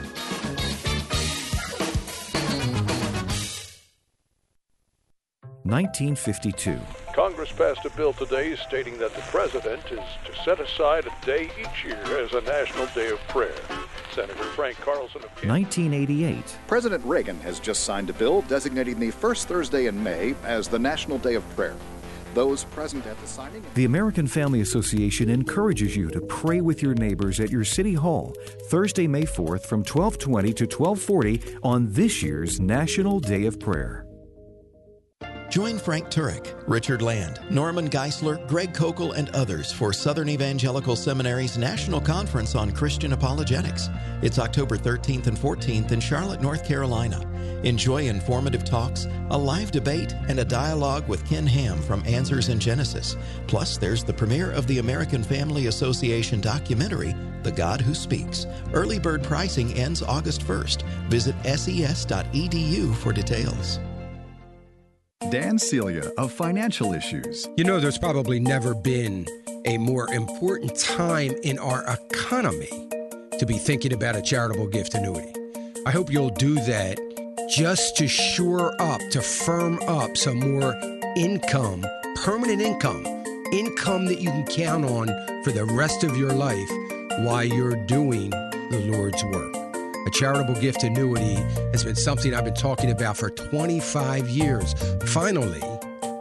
[SPEAKER 13] 1952. Congress passed a bill today stating that the president is to set aside a day each year as a National Day of Prayer. Senator Frank Carlson of 1988.
[SPEAKER 14] President Reagan has just signed a bill designating the first Thursday in May as the National Day of Prayer. Those present at the signing.
[SPEAKER 15] The American Family Association encourages you to pray with your neighbors at your city hall Thursday, May 4th from 1220 to 1240 on this year's National Day of Prayer.
[SPEAKER 16] Join Frank Turek, Richard Land, Norman Geisler, Greg Koukl, and others for Southern Evangelical Seminary's National Conference on Christian Apologetics. It's October 13th and 14th in Charlotte, North Carolina. Enjoy informative talks, a live debate, and a dialogue with Ken Ham from Answers in Genesis. Plus, there's the premiere of the American Family Association documentary, The God Who Speaks. Early bird pricing ends August 1st. Visit ses.edu for details.
[SPEAKER 3] Dan Celia of Financial Issues. You know, there's probably never been a more important time in our economy to be thinking about a charitable gift annuity. I hope you'll do that just to shore up, to firm up some more income, permanent income, income that you can count on for the rest of your life while you're doing the Lord's work. A charitable gift annuity has been something I've been talking about for 25 years. Finally,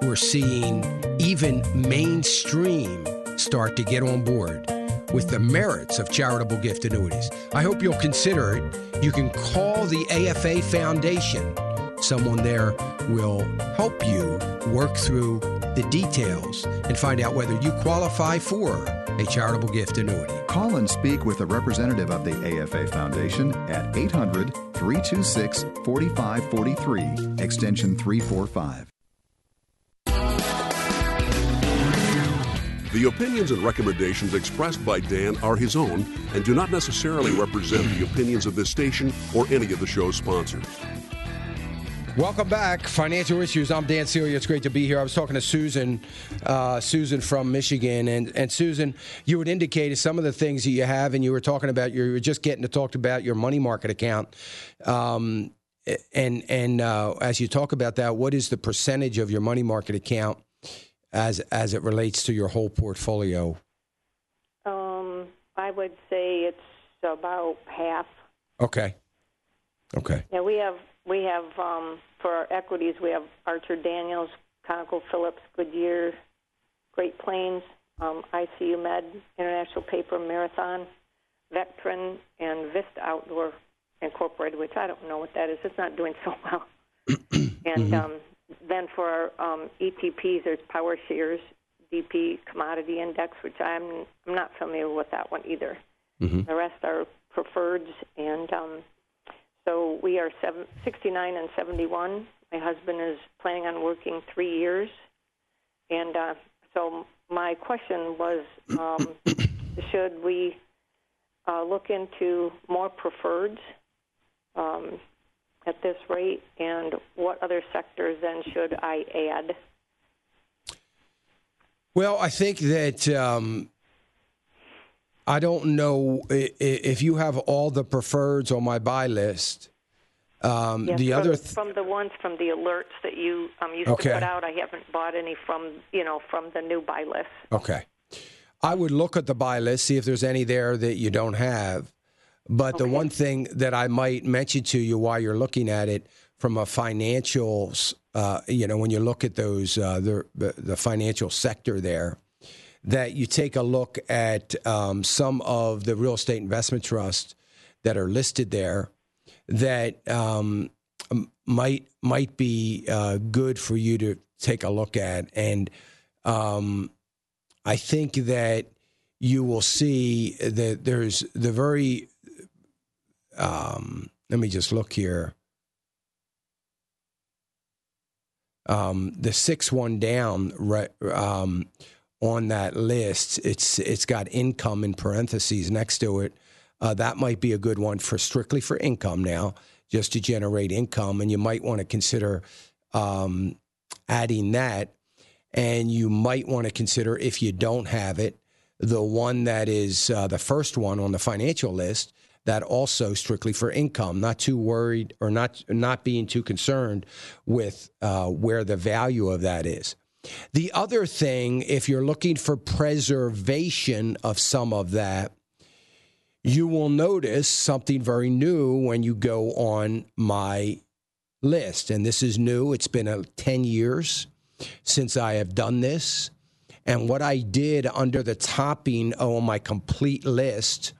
[SPEAKER 3] we're seeing even mainstream start to get on board with the merits of charitable gift annuities. I hope you'll consider it. You can call the AFA Foundation someone there will help you work through the details and find out whether you qualify for a charitable gift annuity.
[SPEAKER 17] Call and speak with a representative of the AFA Foundation at 800 326 4543, extension 345.
[SPEAKER 18] The opinions and recommendations expressed by Dan are his own and do not necessarily represent the opinions of this station or any of the show's sponsors.
[SPEAKER 3] Welcome back. Financial Issues. I'm Dan Celia. It's great to be here. I was talking to Susan, uh, Susan from Michigan. And, and Susan, you had indicated some of the things that you have, and you were talking about, you were just getting to talk about your money market account. Um, and and uh, as you talk about that, what is the percentage of your money market account as as it relates to your whole portfolio?
[SPEAKER 12] Um, I would say it's about half.
[SPEAKER 3] Okay. Okay.
[SPEAKER 12] Yeah, we have we have um, for our equities, we have Archer Daniels, Phillips, Goodyear, Great Plains, um, ICU Med, International Paper, Marathon, Vectren, and Vista Outdoor Incorporated, which I don't know what that is. It's not doing so well. and mm-hmm. um, then for our um, ETPs, there's PowerShares, DB Commodity Index, which I'm I'm not familiar with that one either. Mm-hmm. The rest are preferreds and um, so we are seven, 69 and 71. My husband is planning on working three years. And uh, so my question was um, should we uh, look into more preferreds um, at this rate? And what other sectors then should I add?
[SPEAKER 3] Well, I think that um, I don't know if you have all the preferreds on my buy list. Um, yes, the from, other th-
[SPEAKER 12] from the ones from the alerts that you um, used okay. to put out, I haven't bought any from you know from the new buy list.
[SPEAKER 3] Okay, I would look at the buy list, see if there's any there that you don't have. But okay. the one thing that I might mention to you while you're looking at it from a financials, uh, you know, when you look at those uh, the the financial sector there, that you take a look at um, some of the real estate investment trusts that are listed there that um, might might be uh, good for you to take a look at, and um, I think that you will see that there's the very. Um, let me just look here. Um, the six one down. Right, on that list, it's it's got income in parentheses next to it. Uh, that might be a good one for strictly for income now, just to generate income, and you might want to consider um, adding that. And you might want to consider if you don't have it, the one that is uh, the first one on the financial list, that also strictly for income. Not too worried or not not being too concerned with uh, where the value of that is. The other thing, if you're looking for preservation of some of that, you will notice something very new when you go on my list. And this is new, it's been a 10 years since I have done this. And what I did under the topping on my complete list,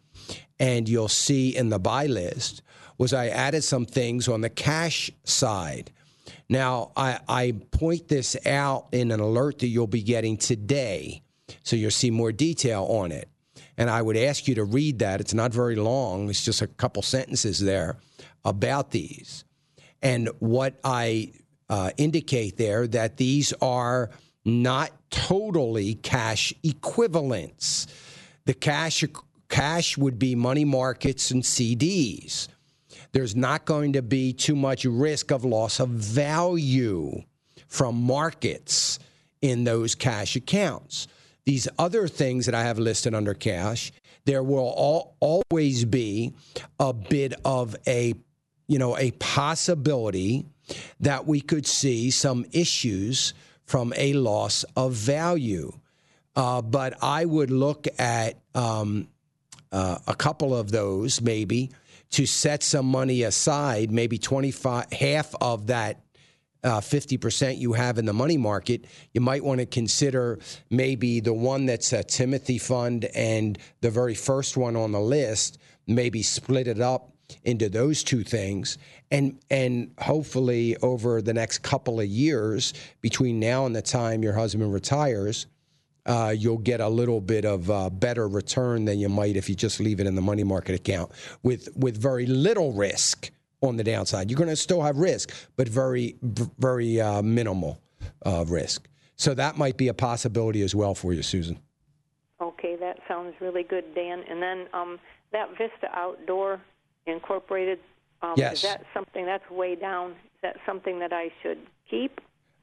[SPEAKER 3] and you'll see in the buy list, was I added some things on the cash side. Now, I, I point this out in an alert that you'll be getting today, so you'll see more detail on it. And I would ask you to read that. It's not very long, it's just a couple sentences there about these. And what I uh, indicate there that these are not totally cash equivalents. The cash cash would be money markets and CDs there's not going to be too much risk of loss of value from markets in those cash accounts. These other things that I have listed under cash, there will all, always be a bit of a, you know, a possibility that we could see some issues from a loss of value. Uh, but I would look at um, uh, a couple of those maybe to set some money aside, maybe 25, half of that uh, 50% you have in the money market, you might want to consider maybe the one that's a Timothy fund and the very first one on the list, maybe split it up into those two things and and hopefully over the next couple of years between now and the time your husband retires uh, you'll get a little bit of uh, better return than you might if you just leave it in the money market account with with very little risk on the downside. You're going to still have risk, but very very uh, minimal uh, risk. So that might be a possibility as well for you, Susan.
[SPEAKER 12] Okay, that sounds really good, Dan. And then um, that Vista Outdoor Incorporated.
[SPEAKER 3] Um, yes. Is
[SPEAKER 12] that something that's way down? Is that something that I should keep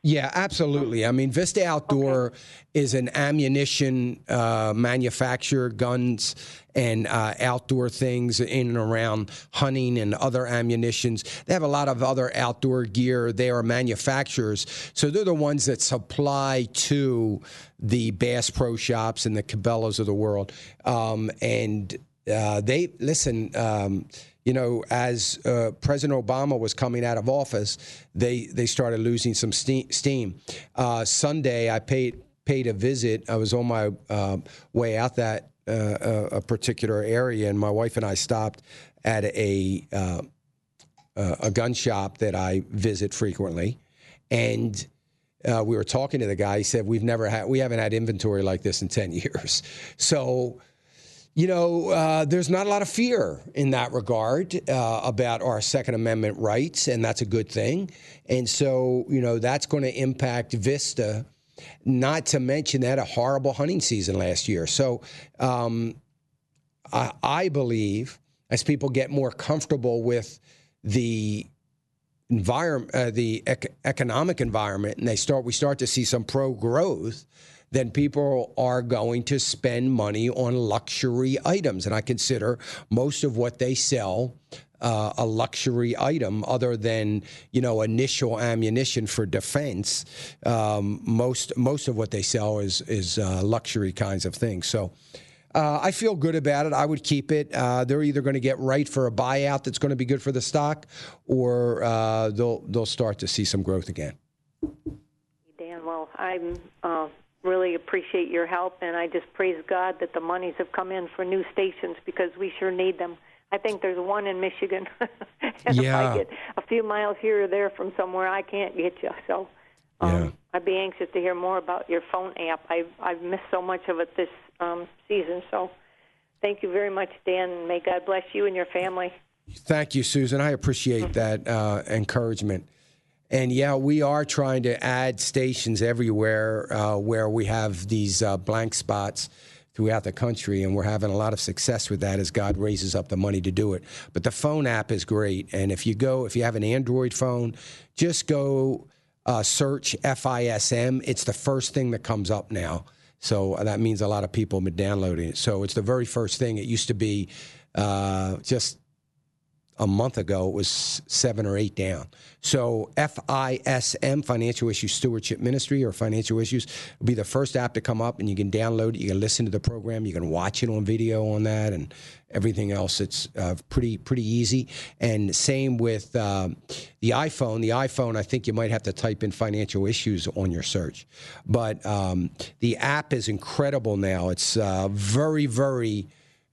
[SPEAKER 3] yeah, absolutely. I mean, Vista Outdoor okay. is an ammunition uh, manufacturer, guns and uh, outdoor things in and around hunting and other ammunitions. They have a lot of other outdoor gear. They are manufacturers. So they're the ones that supply to the Bass Pro Shops and the Cabela's of the world. Um, and uh, they listen. Um, you know, as uh, President Obama was coming out of office, they they started losing some steam. Uh, Sunday, I paid paid a visit. I was on my um, way out that uh, uh, a particular area, and my wife and I stopped at uh, a a gun shop that I visit frequently, and. Uh, we were talking to the guy. He said, "We've never had, we haven't had inventory like this in ten years." So you know, uh, there's not a lot of fear in that regard uh, about our Second Amendment rights, and that's a good thing. And so, you know, that's going to impact Vista, not to mention that a horrible hunting season last year. So um, I, I believe as people get more comfortable with the environment, uh, the ec- economic environment, and they start, we start to see some pro growth then people are going to spend money on luxury items. And I consider most of what they sell. Uh, a luxury item other than you know initial ammunition for defense. Um, most most of what they sell is is uh, luxury kinds of things. So. Uh, I feel good about it. I would keep it. Uh, they're either going to get right for a buyout that's going to be good for the stock, or uh, they'll they'll start to see some growth again.
[SPEAKER 12] Dan, well, I'm uh, really appreciate your help, and I just praise God that the monies have come in for new stations because we sure need them. I think there's one in Michigan,
[SPEAKER 3] and yeah. if I get
[SPEAKER 12] a few miles here or there from somewhere, I can't get you. So um, yeah. I'd be anxious to hear more about your phone app. I've I've missed so much of it this um, season. So thank you very much, Dan. May God bless you and your family.
[SPEAKER 3] Thank you, Susan. I appreciate that uh, encouragement. And yeah, we are trying to add stations everywhere uh, where we have these uh, blank spots throughout the country, and we're having a lot of success with that as God raises up the money to do it. But the phone app is great, and if you go, if you have an Android phone, just go uh, search FISM. It's the first thing that comes up now. So uh, that means a lot of people have been downloading it. So it's the very first thing. It used to be uh, just a month ago, it was seven or eight down. So FISM, Financial Issues Stewardship Ministry, or Financial Issues, will be the first app to come up, and you can download it. You can listen to the program. You can watch it on video on that, and everything else. It's uh, pretty pretty easy. And same with um, the iPhone. The iPhone, I think you might have to type in financial issues on your search, but um, the app is incredible now. It's uh, very very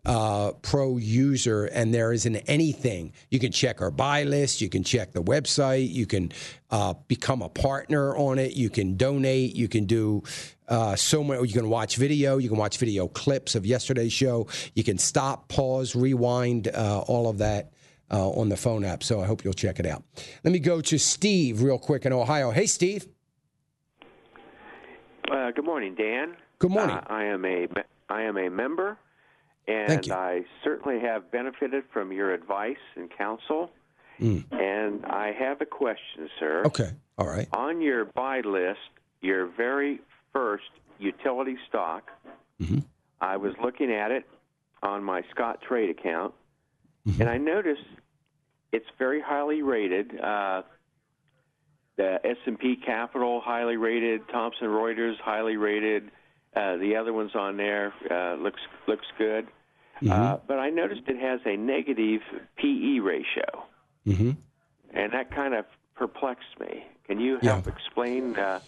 [SPEAKER 3] uh, pro user and there isn't anything. You can check our buy list, you can check the website, you can uh, become a partner on it, you can donate, you can do uh, so much. You can watch video, you can watch video clips of yesterday's show, you can stop, pause, rewind, uh, all of that. Uh, on the phone app, so I hope you'll check it out. Let me go to Steve real quick in Ohio. Hey, Steve.
[SPEAKER 19] Uh, good morning, Dan.
[SPEAKER 3] Good morning.
[SPEAKER 19] I am a I am a member and I certainly have benefited from your advice and counsel. Mm. And I have a question, sir.
[SPEAKER 3] Okay. All right.
[SPEAKER 19] On your buy list, your very first utility stock, mm-hmm. I was looking at it on my Scottrade account, mm-hmm. and I noticed it's very highly rated. Uh, the S&P Capital highly rated, Thomson Reuters highly rated, uh, the other one's on there. Uh, looks looks good. Mm-hmm. Uh, but I noticed it has a negative PE ratio, mm-hmm. and that kind of perplexed me. Can you help yeah. explain uh,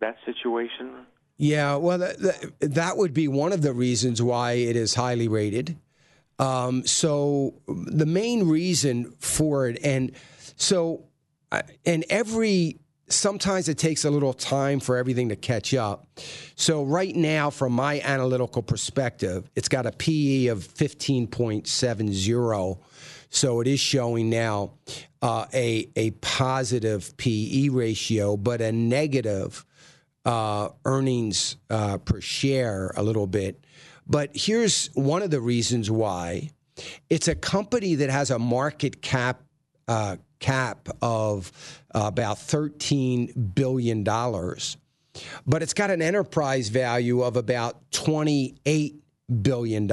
[SPEAKER 19] that situation?
[SPEAKER 3] Yeah, well, that, that would be one of the reasons why it is highly rated. Um, so the main reason for it, and so, uh, and every sometimes it takes a little time for everything to catch up. So, right now, from my analytical perspective, it's got a PE of 15.70. So, it is showing now uh, a, a positive PE ratio, but a negative uh, earnings uh, per share a little bit. But here's one of the reasons why it's a company that has a market cap uh, cap of about $13 billion. But it's got an enterprise value of about $28 billion.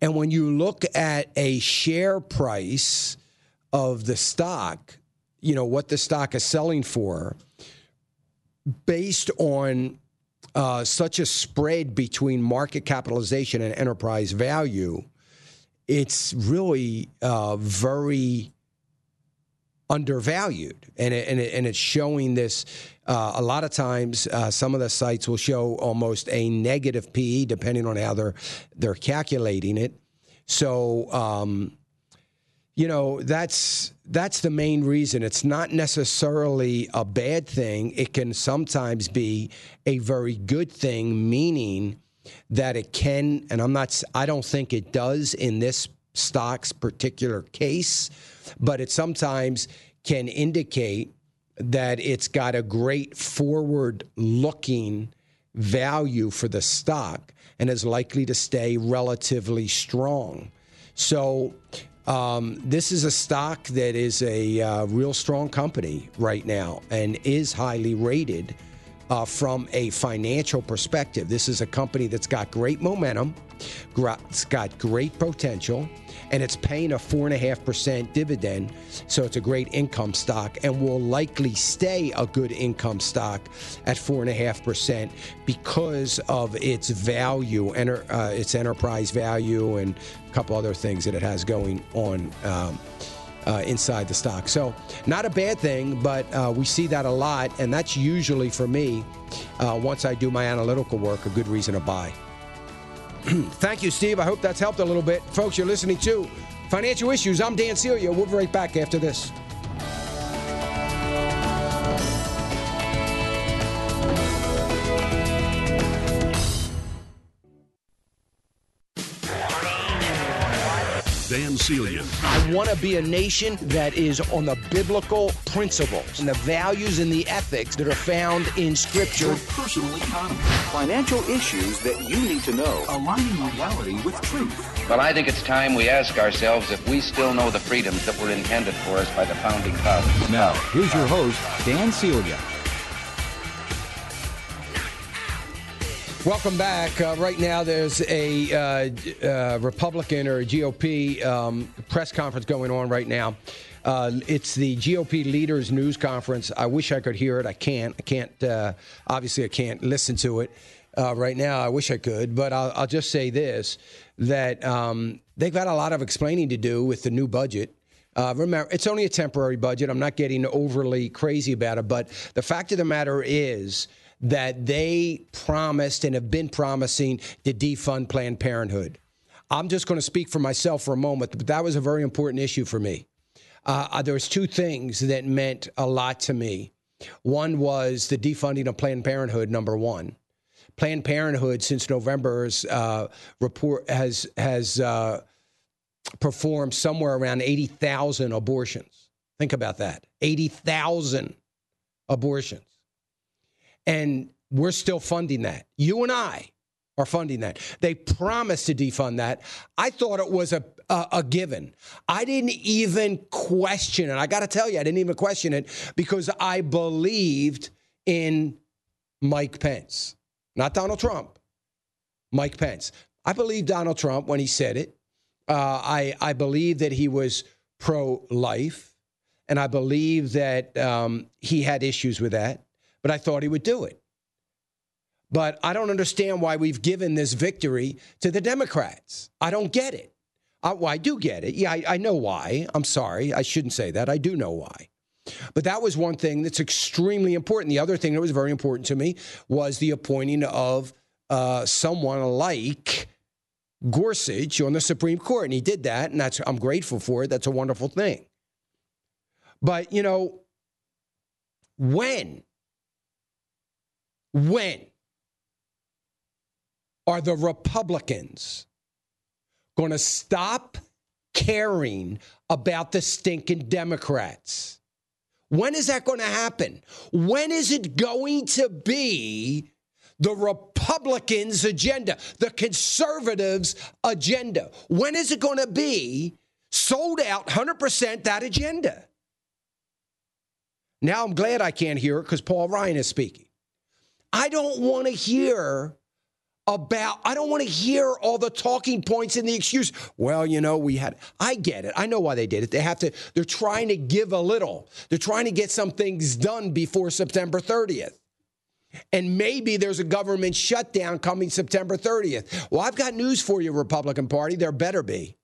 [SPEAKER 3] And when you look at a share price of the stock, you know, what the stock is selling for, based on uh, such a spread between market capitalization and enterprise value, it's really uh, very undervalued, and it, and, it, and it's showing this. Uh, a lot of times, uh, some of the sites will show almost a negative PE, depending on how they're they're calculating it. So, um, you know, that's that's the main reason. It's not necessarily a bad thing. It can sometimes be a very good thing, meaning that it can. And I'm not. I don't think it does in this stock's particular case but it sometimes can indicate that it's got a great forward looking value for the stock and is likely to stay relatively strong. So, um, this is a stock that is a uh, real strong company right now and is highly rated uh, from a financial perspective. This is a company that's got great momentum, it's got great potential and it's paying a 4.5% dividend. So it's a great income stock and will likely stay a good income stock at 4.5% because of its value, enter, uh, its enterprise value, and a couple other things that it has going on. Um, uh, inside the stock. So, not a bad thing, but uh, we see that a lot. And that's usually for me, uh, once I do my analytical work, a good reason to buy. Thank you, Steve. I hope that's helped a little bit. Folks, you're listening to Financial Issues. I'm Dan Celia. We'll be right back after this.
[SPEAKER 16] Dan Celia. I
[SPEAKER 3] want to be a nation that is on the biblical principles and the values and the ethics that are found in Scripture. Your personal
[SPEAKER 16] economy. Financial issues that you need to know. Aligning reality
[SPEAKER 20] with truth. Well, I think it's time we ask ourselves if we still know the freedoms that were intended for us by the founding fathers.
[SPEAKER 16] Now, here's your host, Dan Celia.
[SPEAKER 3] Welcome back. Uh, right now, there's a uh, uh, Republican or a GOP um, press conference going on right now. Uh, it's the GOP leaders' news conference. I wish I could hear it. I can't. I can't. Uh, obviously, I can't listen to it uh, right now. I wish I could, but I'll, I'll just say this: that um, they've got a lot of explaining to do with the new budget. Uh, remember, it's only a temporary budget. I'm not getting overly crazy about it, but the fact of the matter is that they promised and have been promising to defund Planned Parenthood. I'm just going to speak for myself for a moment, but that was a very important issue for me. Uh, uh, there was two things that meant a lot to me. One was the defunding of Planned Parenthood, number one. Planned Parenthood, since November's uh, report, has has uh, performed somewhere around eighty thousand abortions. Think about that, eighty thousand abortions and we're still funding that. You and I are funding that. They promised to defund that. I thought it was a a, a given. I didn't even question it. I got to tell you, I didn't even question it because I believed in Mike Pence, not Donald Trump. Mike Pence. I believe Donald Trump when he said it. Uh, I I believe that he was pro life, and I believe that um, he had issues with that but I thought he would do it. But I don't understand why we've given this victory to the Democrats. I don't get it. I, well, I do get it. Yeah, I, I know why. I'm sorry. I shouldn't say that. I do know why. But that was one thing that's extremely important. The other thing that was very important to me was the appointing of uh, someone like Gorsuch on the Supreme Court, and he did that, and that's I'm grateful for it. That's a wonderful thing. But you know, when when are the Republicans going to stop caring about the stinking Democrats? When is that going to happen? When is it going to be the Republicans' agenda, the conservatives' agenda? When is it going to be sold out 100% that agenda? Now I'm glad I can't hear it because Paul Ryan is speaking. I don't want to hear about I don't want to hear all the talking points and the excuse. Well, you know, we had I get it. I know why they did it. They have to they're trying to give a little. They're trying to get some things done before September 30th. And maybe there's a government shutdown coming September 30th. Well, I've got news for you Republican Party. There better be.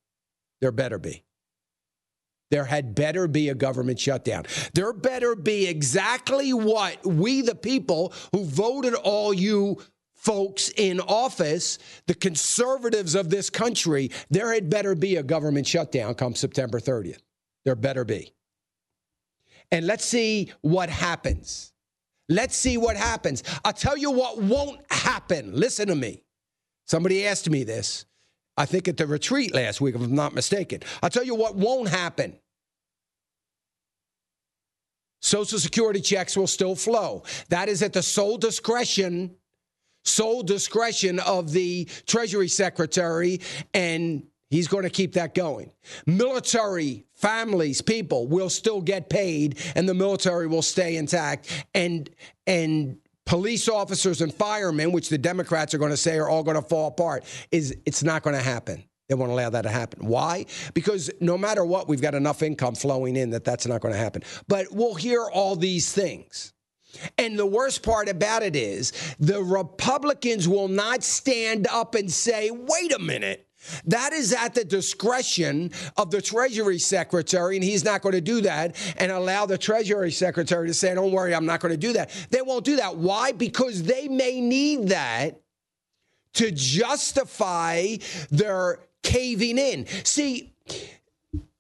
[SPEAKER 3] There better be there had better be a government shutdown. There better be exactly what we, the people who voted all you folks in office, the conservatives of this country, there had better be a government shutdown come September 30th. There better be. And let's see what happens. Let's see what happens. I'll tell you what won't happen. Listen to me. Somebody asked me this. I think, at the retreat last week, if I'm not mistaken. I'll tell you what won't happen. Social Security checks will still flow. That is at the sole discretion, sole discretion of the Treasury Secretary, and he's going to keep that going. Military families, people will still get paid, and the military will stay intact. And and police officers and firemen, which the Democrats are going to say are all going to fall apart, is it's not going to happen. They won't allow that to happen. Why? Because no matter what, we've got enough income flowing in that that's not going to happen. But we'll hear all these things. And the worst part about it is the Republicans will not stand up and say, wait a minute. That is at the discretion of the Treasury Secretary, and he's not going to do that and allow the Treasury Secretary to say, Don't worry, I'm not going to do that. They won't do that. Why? Because they may need that to justify their caving in. See,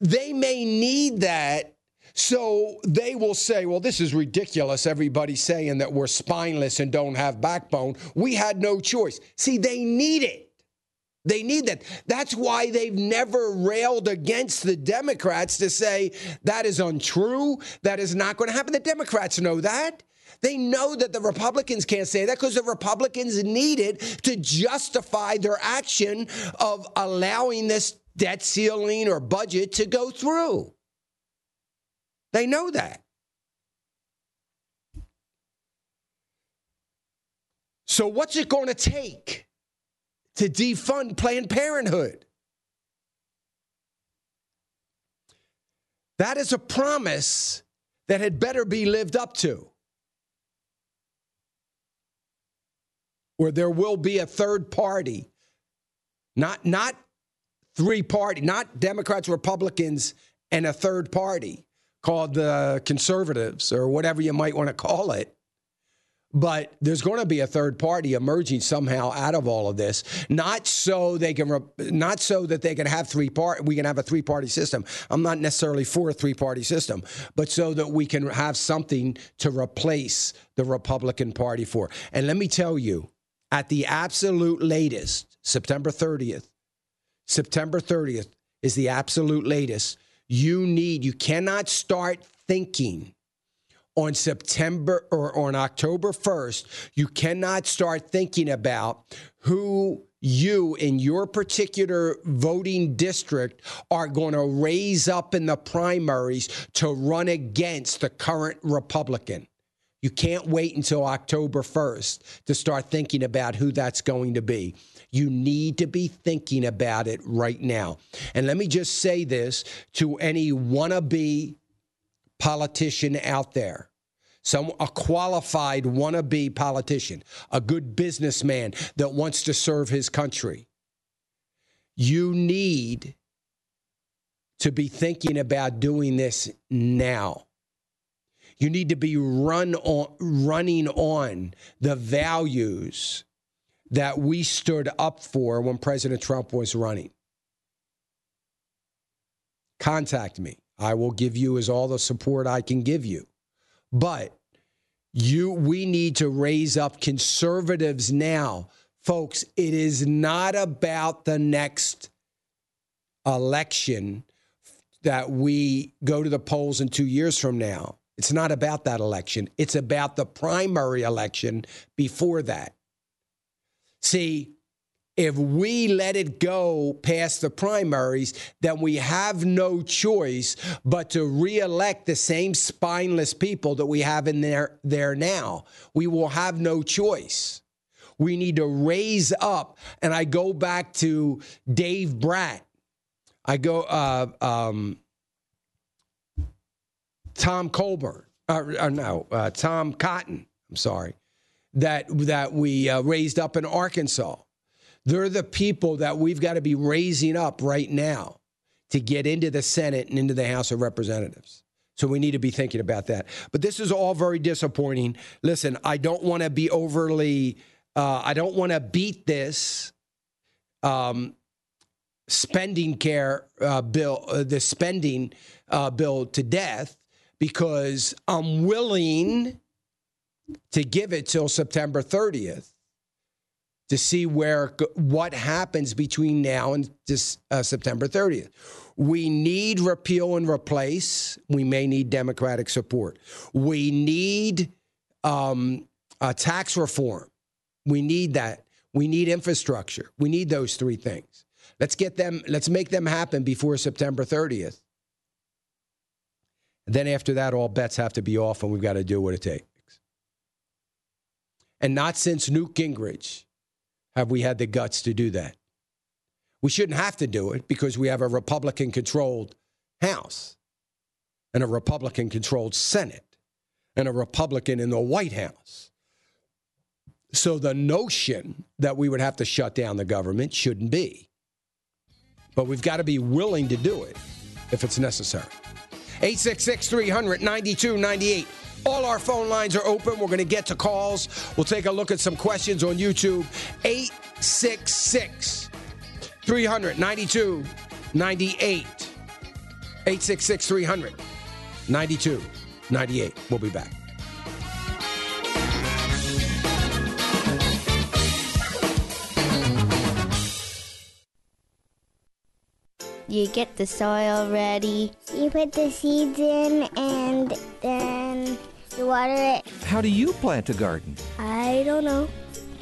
[SPEAKER 3] they may need that so they will say, well, this is ridiculous. Everybody saying that we're spineless and don't have backbone. We had no choice. See, they need it. They need that. That's why they've never railed against the Democrats to say that is untrue. That is not going to happen. The Democrats know that. They know that the Republicans can't say that because the Republicans need it to justify their action of allowing this debt ceiling or budget to go through. They know that. So, what's it going to take? to defund Planned Parenthood. That is a promise that had better be lived up to. Or there will be a third party, not, not three party, not Democrats, Republicans, and a third party called the conservatives or whatever you might want to call it, but there's going to be a third party emerging somehow out of all of this. Not so they can, re- not so that they can have three part. We can have a three party system. I'm not necessarily for a three party system, but so that we can have something to replace the Republican Party for. And let me tell you, at the absolute latest, September 30th, September 30th is the absolute latest. You need. You cannot start thinking on September or on October 1st, you cannot start thinking about who you in your particular voting district are going to raise up in the primaries to run against the current Republican. You can't wait until October 1st to start thinking about who that's going to be. You need to be thinking about it right now. And let me just say this to any wannabe politician out there. Some a qualified wannabe politician, a good businessman that wants to serve his country. You need to be thinking about doing this now. You need to be run on, running on the values that we stood up for when President Trump was running. Contact me. I will give you as all the support I can give you. But you we need to raise up conservatives now. Folks, it is not about the next election that we go to the polls in 2 years from now. It's not about that election. It's about the primary election before that. See, if we let it go past the primaries, then we have no choice but to reelect the same spineless people that we have in there there now. We will have no choice. We need to raise up, and I go back to Dave Bratt. I go uh, um, Tom Colbert, or, uh, uh, no, uh, Tom Cotton. I'm sorry that that we uh, raised up in Arkansas they're the people that we've got to be raising up right now to get into the Senate and into the House of Representatives. So we need to be thinking about that. But this is all very disappointing. Listen, I don't want to be overly, uh, I don't want to beat this um, spending care uh, bill, uh, the spending uh, bill to death because I'm willing to give it till September 30th to see where what happens between now and this, uh, September 30th. We need repeal and replace. We may need Democratic support. We need um, uh, tax reform. We need that. We need infrastructure. We need those three things. Let's get them. Let's make them happen before September 30th. then after that, all bets have to be off, and we've got to do what it takes. And not since Newt Gingrich have we had the guts to do that? We shouldn't have to do it because we have a Republican controlled House and a Republican controlled Senate and a Republican in the White House. So the notion that we would have to shut down the government shouldn't be. But we've got to be willing to do it if it's necessary. 866 300 9298. All our phone lines are open. We're going to get to calls. We'll take a look at some questions on YouTube. 866 392 98. 866 300 92 98. We'll be back.
[SPEAKER 21] You get the soil ready.
[SPEAKER 22] You put the seeds in and then you water it.
[SPEAKER 23] How do you plant a garden?
[SPEAKER 24] I don't know.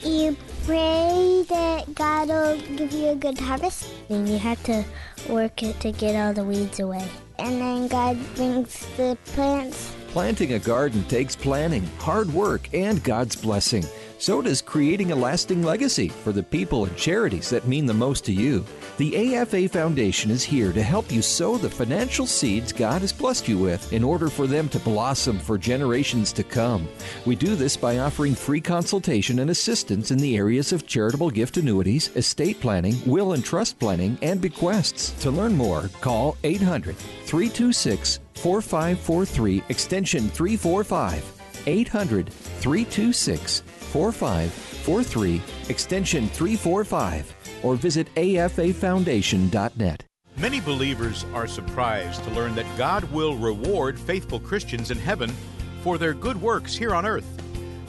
[SPEAKER 25] You pray that God will give you a good harvest.
[SPEAKER 26] And you have to work it to get all the weeds away.
[SPEAKER 27] And then God brings the plants.
[SPEAKER 28] Planting a garden takes planning, hard work, and God's blessing so does creating a lasting legacy for the people and charities that mean the most to you. The AFA Foundation is here to help you sow the financial seeds God has blessed you with in order for them to blossom for generations to come. We do this by offering free consultation and assistance in the areas of charitable gift annuities, estate planning, will and trust planning, and bequests. To learn more, call 800 326 4543 extension 345 800 326 4543, extension 345, or visit afafoundation.net.
[SPEAKER 29] Many believers are surprised to learn that God will reward faithful Christians in heaven for their good works here on earth.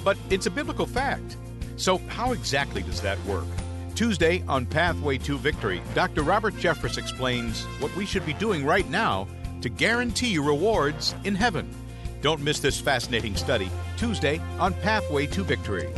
[SPEAKER 29] But it's a biblical fact. So, how exactly does that work? Tuesday on Pathway to Victory, Dr. Robert Jeffress explains what we should be doing right now to guarantee rewards in heaven. Don't miss this fascinating study Tuesday on Pathway to Victory.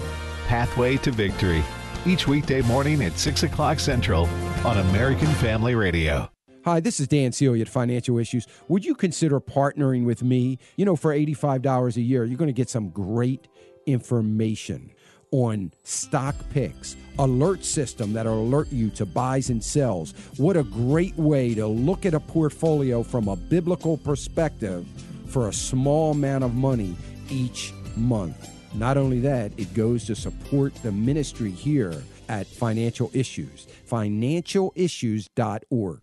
[SPEAKER 30] Pathway to Victory, each weekday morning at 6 o'clock Central on American Family Radio.
[SPEAKER 3] Hi, this is Dan Celia at Financial Issues. Would you consider partnering with me? You know, for $85 a year, you're going to get some great information on stock picks, alert system that will alert you to buys and sells. What a great way to look at a portfolio from a biblical perspective for a small amount of money each month. Not only that, it goes to support the ministry here at Financial Issues, financialissues.org.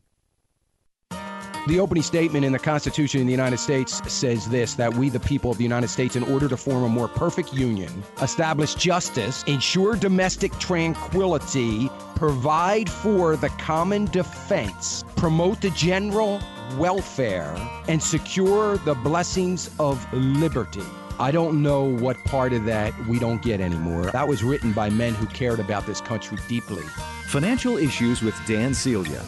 [SPEAKER 3] The opening statement in the Constitution of the United States says this that we, the people of the United States, in order to form a more perfect union, establish justice, ensure domestic tranquility, provide for the common defense, promote the general welfare, and secure the blessings of liberty. I don't know what part of that we don't get anymore. That was written by men who cared about this country deeply.
[SPEAKER 16] Financial Issues with Dan Celia.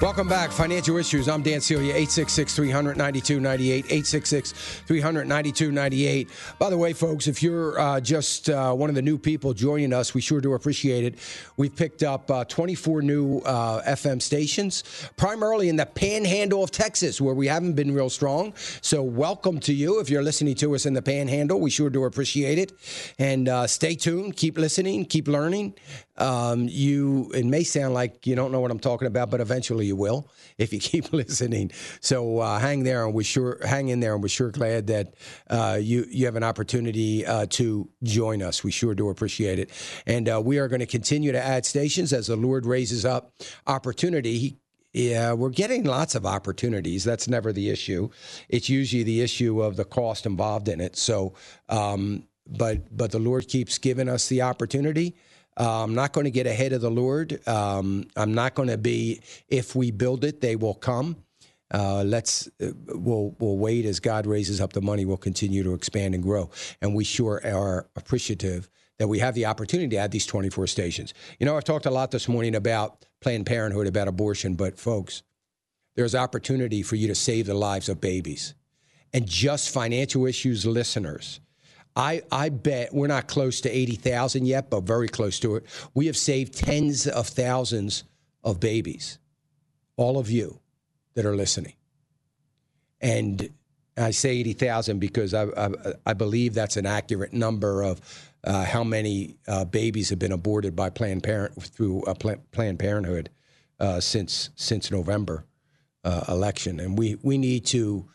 [SPEAKER 3] Welcome back. Financial Issues. I'm Dan Celia, 866 392 98. 866 392 98. By the way, folks, if you're uh, just uh, one of the new people joining us, we sure do appreciate it. We've picked up uh, 24 new uh, FM stations, primarily in the panhandle of Texas, where we haven't been real strong. So, welcome to you. If you're listening to us in the panhandle, we sure do appreciate it. And uh, stay tuned, keep listening, keep learning. Um, you it may sound like you don't know what I'm talking about, but eventually you will if you keep listening. So uh, hang there, and we're sure hang in there, and we're sure glad that uh, you you have an opportunity uh, to join us. We sure do appreciate it, and uh, we are going to continue to add stations as the Lord raises up opportunity. He, yeah, we're getting lots of opportunities. That's never the issue. It's usually the issue of the cost involved in it. So, um, but but the Lord keeps giving us the opportunity uh, I'm not going to get ahead of the Lord. Um, I'm not going to be, if we build it, they will come. Uh, let's uh, we'll we'll wait as God raises up the money. We'll continue to expand and grow, and we sure are appreciative that we have the opportunity to add these 24 stations. You know, I've talked a lot this morning about Planned Parenthood, about abortion, but folks, there's opportunity for you to save the lives of babies, and just financial issues, listeners. I, I bet we're not close to 80,000 yet, but very close to it. We have saved tens of thousands of babies, all of you that are listening. And I say 80,000 because I, I, I, believe that's an accurate number of uh, how many uh, babies have been aborted by Planned Parent through uh, Planned Parenthood uh, since since November uh, election, and we we need to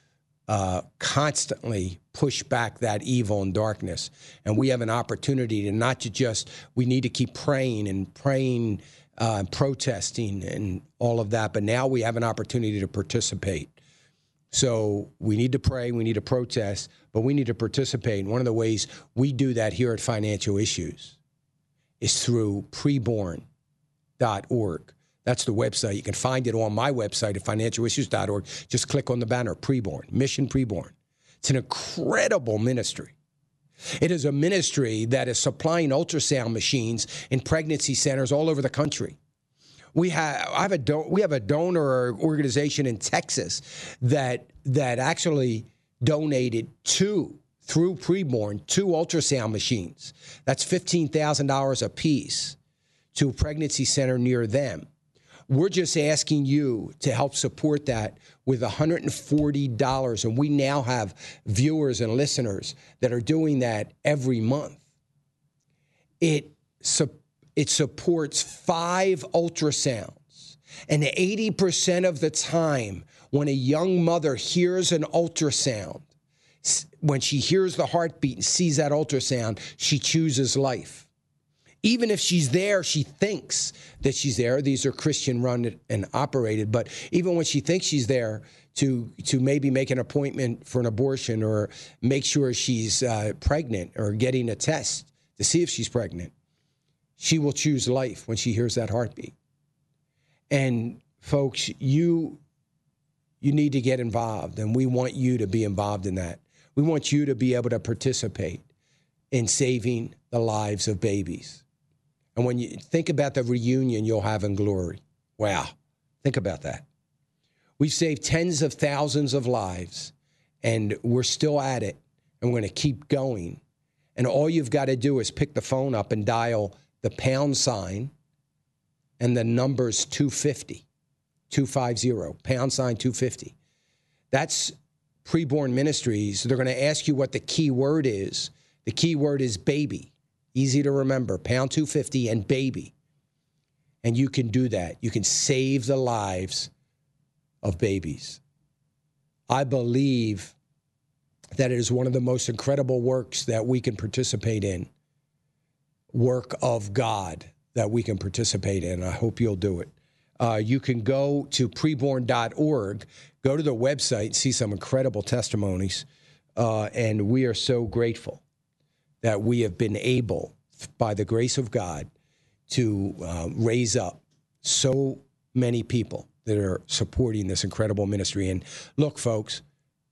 [SPEAKER 3] uh, constantly push back that evil and darkness. And we have an opportunity to not to just, we need to keep praying and praying, uh, protesting and all of that, but now we have an opportunity to participate. So we need to pray, we need to protest, but we need to participate. And one of the ways we do that here at Financial Issues is through preborn.org. That's the website. You can find it on my website at financialissues.org. Just click on the banner, Preborn, Mission Preborn. It's an incredible ministry. It is a ministry that is supplying ultrasound machines in pregnancy centers all over the country. We have I have a don- we have a donor organization in Texas that that actually donated two through preborn two ultrasound machines. That's fifteen thousand dollars a piece to a pregnancy center near them. We're just asking you to help support that with $140. And we now have viewers and listeners that are doing that every month. It, su- it supports five ultrasounds. And 80% of the time, when a young mother hears an ultrasound, when she hears the heartbeat and sees that ultrasound, she chooses life even if she's there, she thinks that she's there. These are Christian run and operated, but even when she thinks she's there to to maybe make an appointment for an abortion or make sure she's uh, pregnant or getting a test to see if she's pregnant, she will choose life when she hears that heartbeat. And folks, you you need to get involved, and we want you to be involved in that. We want you to be able to participate in saving the lives of babies. And when you think about the reunion you'll have in glory, wow, think about that. We've saved tens of thousands of lives, and we're still at it, and we're going to keep going. And all you've got to do is pick the phone up and dial the pound sign and the numbers 250, 250, pound sign 250. That's preborn ministries. They're going to ask you what the key word is. The key word is baby easy to remember, pound 250 and baby. And you can do that. You can save the lives of babies. I believe that it is one of the most incredible works that we can participate in, work of God that we can participate in. I hope you'll do it. Uh, you can go to preborn.org, go to their website, see some incredible testimonies, uh, and we are so grateful that we have been able, by the grace of God, to uh, raise up so many people that are supporting this incredible ministry. And look, folks,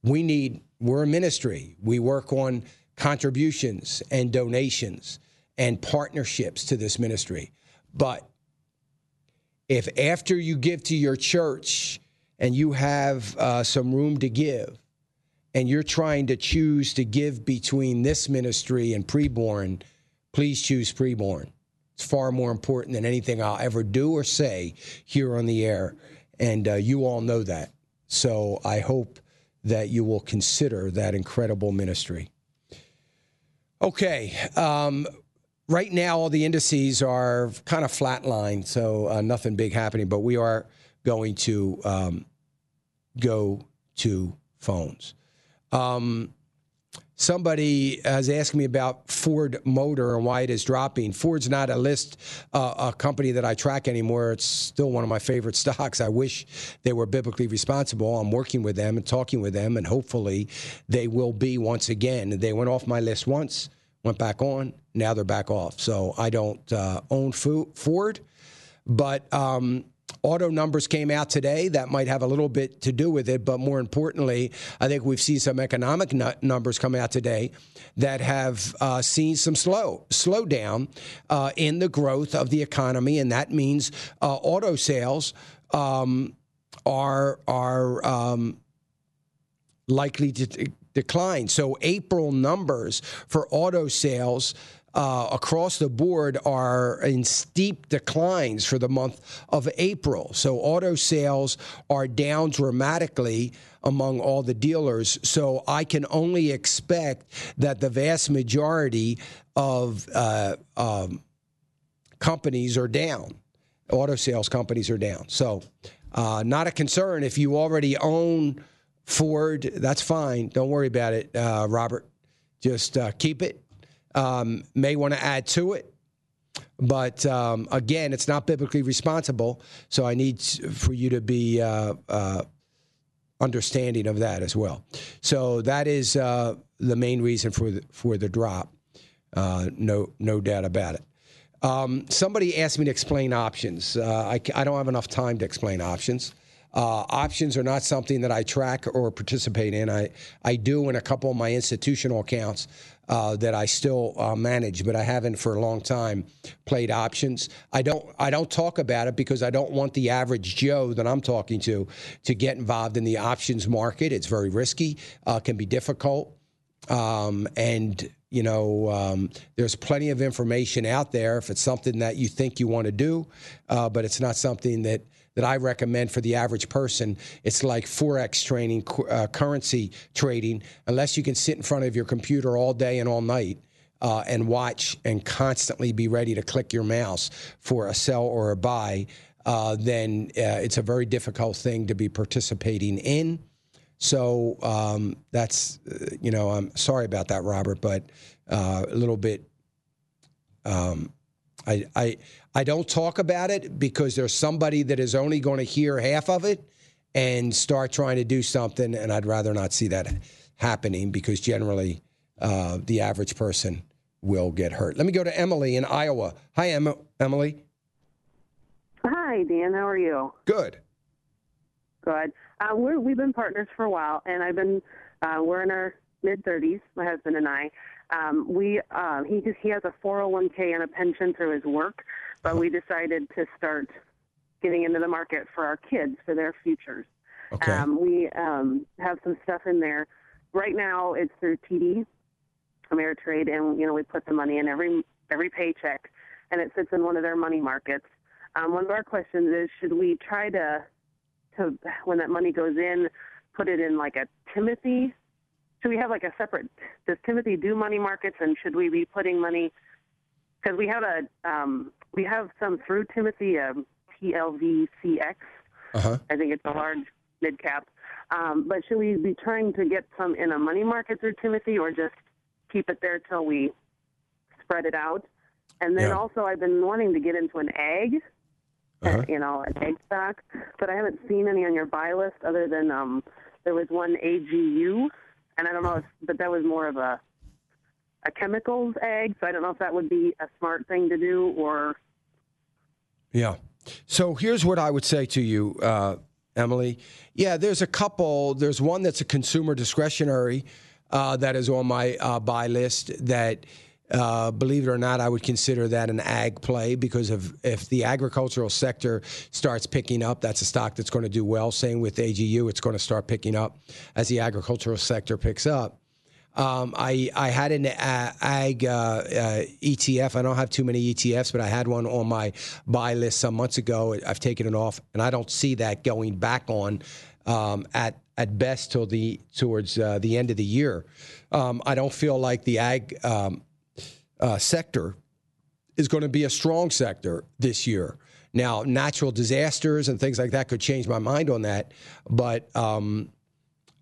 [SPEAKER 3] we need, we're a ministry. We work on contributions and donations and partnerships to this ministry. But if after you give to your church and you have uh, some room to give, and you're trying to choose to give between this ministry and preborn, please choose preborn. It's far more important than anything I'll ever do or say here on the air. And uh, you all know that. So I hope that you will consider that incredible ministry. Okay. Um, right now, all the indices are kind of flatlined, so uh, nothing big happening, but we are going to um, go to phones. Um, somebody has asked me about Ford Motor and why it is dropping. Ford's not a list uh, a company that I track anymore. It's still one of my favorite stocks. I wish they were biblically responsible. I'm working with them and talking with them, and hopefully they will be once again. They went off my list once, went back on. Now they're back off. So I don't uh, own Ford, but um, auto numbers came out today. That might have a little bit to do with it, but more importantly, I think we've seen some economic numbers come out today that have uh, seen some slow slowdown uh, in the growth of the economy, and that means uh, auto sales um, are are um, likely to. decline. So April numbers for auto sales uh, across the board are in steep declines for the month of April. So auto sales are down dramatically among all the dealers. So I can only expect that the vast majority of uh, um, companies are down. Auto sales companies are down. So uh, not a concern if you already own Ford. That's fine. Don't worry about it, uh, Robert. Just uh, keep it um, may want to add to it. But um, again, it's not biblically responsible. So I need for you to be uh, uh, understanding of that as well. So that is uh, the main reason for the, for the drop. Uh, no, no doubt about it. Um, somebody asked me to explain options. Uh, I, I, don't have enough time to explain options. Uh, options are not something that I track or participate in. I, I do in a couple of my institutional accounts uh, that I still uh, manage, but I haven't for a long time played options. I don't I don't talk about it because I don't want the average Joe that I'm talking to to get involved in the options market. It's very risky, uh, can be difficult, um, and you know um, there's plenty of information out there if it's something that you think you want to do, uh, but it's not something that that I recommend for the average person. It's like forex trading, uh, currency trading. Unless you can sit in front of your computer all day and all night. Uh, and watch and constantly be ready to click your mouse for a sell or a buy, uh, then uh, it's a very difficult thing to be participating in. So um, that's, uh, you know, I'm sorry about that, Robert, but uh, a little bit. Um, I, I, I don't talk about it because there's somebody that is only going to hear half of it and start trying to do something, and I'd rather not see that happening because generally uh, the average person will get hurt. Let me go to Emily in Iowa. Hi, em- Emily.
[SPEAKER 31] Hi, Dan. How are you?
[SPEAKER 3] Good.
[SPEAKER 31] Good. Uh, we have been partners for a while, and I've been uh, we're in our mid 30s, my husband and I. Um, we uh, he just he has a 401k and a pension through his work, but we decided to start getting into the market for our kids for their futures.
[SPEAKER 3] Okay.
[SPEAKER 31] Um, we um, have some stuff in there. Right now, it's through TD Ameritrade, and you know we put the money in every every paycheck, and it sits in one of their money markets. Um, one of our questions is: Should we try to to when that money goes in, put it in like a Timothy? Should we have like a separate? Does Timothy do money markets, and should we be putting money because we have a um, we have some through Timothy um, TLVCX.
[SPEAKER 3] Uh-huh. I
[SPEAKER 31] think it's a large mid cap. Um, but should we be trying to get some in a money market through Timothy, or just keep it there till we spread it out? And then
[SPEAKER 3] yeah.
[SPEAKER 31] also, I've been wanting to get into an ag, uh, uh-huh. you know, an ag stock, but I haven't seen any on your buy list other than um, there was one AGU, and I don't know, if, but that was more of a a chemicals ag. So I don't know if that would be a smart thing to do or.
[SPEAKER 3] Yeah. So here's what I would say to you, uh, Emily. Yeah, there's a couple. There's one that's a consumer discretionary uh, that is on my uh, buy list that. Uh, believe it or not, I would consider that an ag play because if the agricultural sector starts picking up, that's a stock that's going to do well. Same with AGU, it's going to start picking up as the agricultural sector picks up. Um, I I had an uh, ag uh, uh, ETF. I don't have too many ETFs, but I had one on my buy list some months ago. I've taken it off, and I don't see that going back on um, at at best till the towards uh, the end of the year. Um, I don't feel like the ag um, uh, sector is going to be a strong sector this year. Now, natural disasters and things like that could change my mind on that, but um,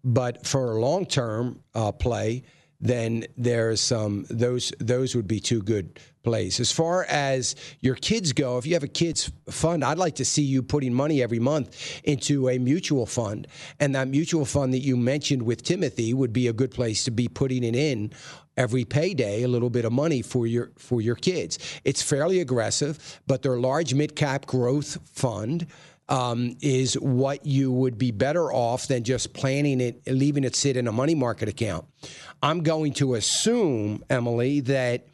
[SPEAKER 3] but for long term uh, play, then there's some those those would be two good plays. As far as your kids go, if you have a kids fund, I'd like to see you putting money every month into a mutual fund, and that mutual fund that you mentioned with Timothy would be a good place to be putting it in every payday a little bit of money for your for your kids. It's fairly aggressive, but they're large mid-cap growth fund um, is what you would be better off than just planning it, leaving it sit in a money market account. I'm going to assume, Emily, that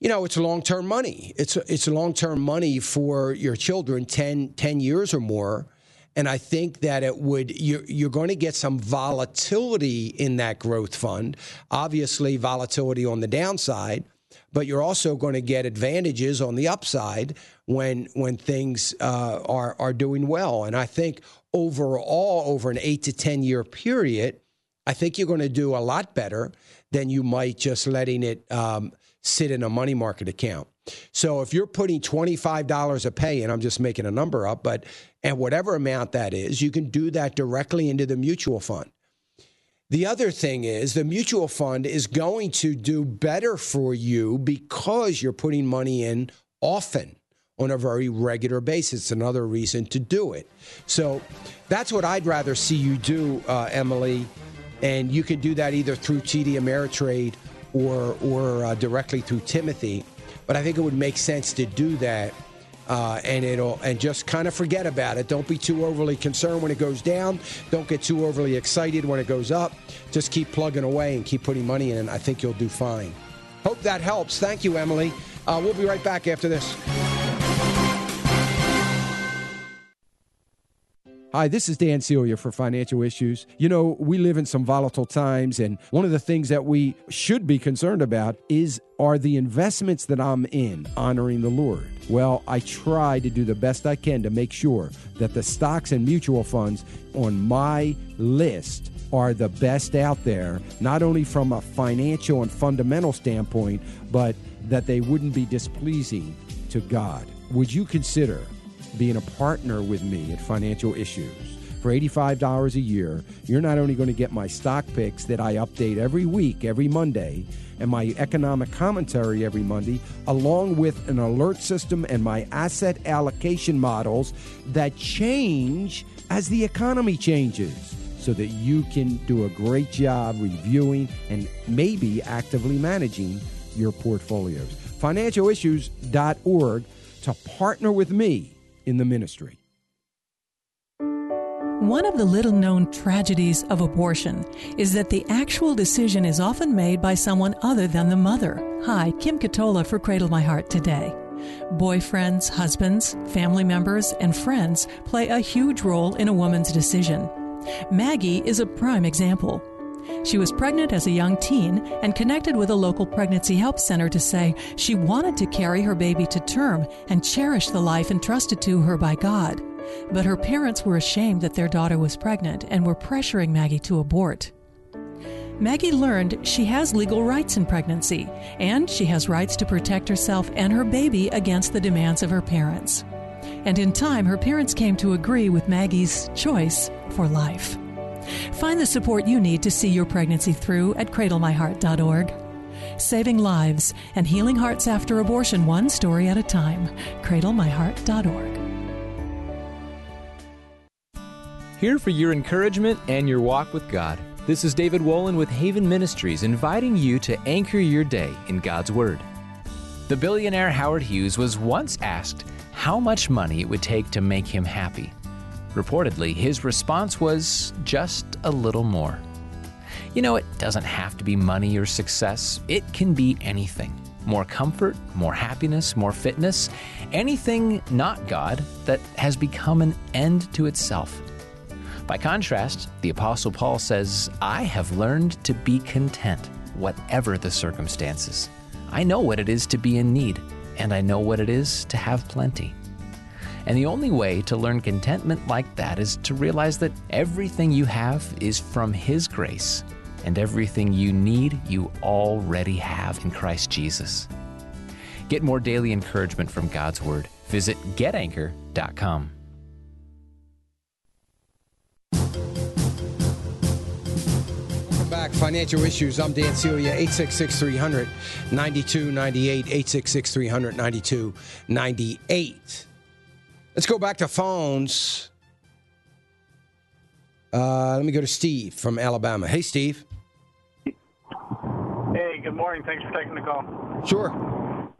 [SPEAKER 3] you know it's long term money. It's it's long term money for your children, 10, 10 years or more. And I think that it would, you're, you're, going to get some volatility in that growth fund. Obviously, volatility on the downside, but you're also going to get advantages on the upside when when things uh, are are doing well. And I think overall, over an eight to ten year period, I think you're going to do a lot better than you might just letting it um, sit in a money market account. So if you're putting $25 a pay, and I'm just making a number up, but and whatever amount that is, you can do that directly into the mutual fund. The other thing is the mutual fund is going to do better for you because you're putting money in often on a very regular basis. Another reason to do it. So that's what I'd rather see you do, uh, Emily. And you can do that either through TD Ameritrade or or uh, directly through Timothy. But I think it would make sense to do that uh, and it'll and just kind of forget about it. Don't be too overly concerned when it goes down. Don't get too overly excited when it goes up. Just keep plugging away and keep putting money in, and I think you'll do fine. Hope that helps. Thank you, Emily. Uh, we'll be right back after this.
[SPEAKER 32] Hi, this is Dan Celia for Financial Issues. You know, we live in some volatile times, and one of the things that we should be concerned about is are the investments that I'm in honoring the Lord? Well, I try to do the best I can to make sure that the stocks and mutual funds on my list are the best out there, not only from a financial and fundamental standpoint, but that they wouldn't be displeasing to God. Would you consider being a partner with me at Financial Issues. For $85 a year, you're not only going to get my stock picks that I update every week, every Monday, and my economic commentary every Monday, along with an alert system and my asset allocation models that change as the economy changes so that you can do a great job reviewing and maybe actively managing your portfolios. Financialissues.org to partner with me in the ministry.
[SPEAKER 33] One of the little known tragedies of abortion is that the actual decision is often made by someone other than the mother. Hi, Kim Katola for Cradle My Heart today. Boyfriends, husbands, family members, and friends play a huge role in a woman's decision. Maggie is a prime example. She was pregnant as a young teen and connected with a local pregnancy help center to say she wanted to carry her baby to term and cherish the life entrusted to her by God. But her parents were ashamed that their daughter was pregnant and were pressuring Maggie to abort. Maggie learned she has legal rights in pregnancy, and she has rights to protect herself and her baby against the demands of her parents. And in time, her parents came to agree with Maggie's choice for life. Find the support you need to see your pregnancy through at cradlemyheart.org. Saving lives and healing hearts after abortion, one story at a time. cradlemyheart.org.
[SPEAKER 34] Here for your encouragement and your walk with God. This is David Wolin with Haven Ministries inviting you to anchor your day in God's Word. The billionaire Howard Hughes was once asked how much money it would take to make him happy. Reportedly, his response was just a little more. You know, it doesn't have to be money or success, it can be anything more comfort, more happiness, more fitness, anything not God that has become an end to itself. By contrast, the Apostle Paul says, I have learned to be content, whatever the circumstances. I know what it is to be in need, and I know what it is to have plenty. And the only way to learn contentment like that is to realize that everything you have is from His grace, and everything you need, you already have in Christ Jesus. Get more daily encouragement from God's Word. Visit getanchor.com.
[SPEAKER 3] Welcome back. Financial Issues. I'm Dan Celia, 866 300 9298, 866 300 9298. Let's go back to phones. Uh, let me go to Steve from Alabama. Hey, Steve.
[SPEAKER 35] Hey, good morning. Thanks for taking the call.
[SPEAKER 3] Sure.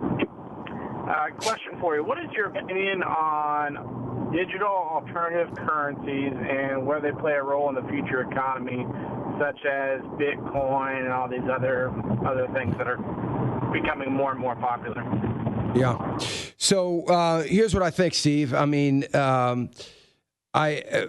[SPEAKER 35] Uh, question for you. What is your opinion on digital alternative currencies and whether they play a role in the future economy, such as Bitcoin and all these other other things that are becoming more and more popular?
[SPEAKER 3] Yeah. So uh, here's what I think, Steve. I mean, um, I uh,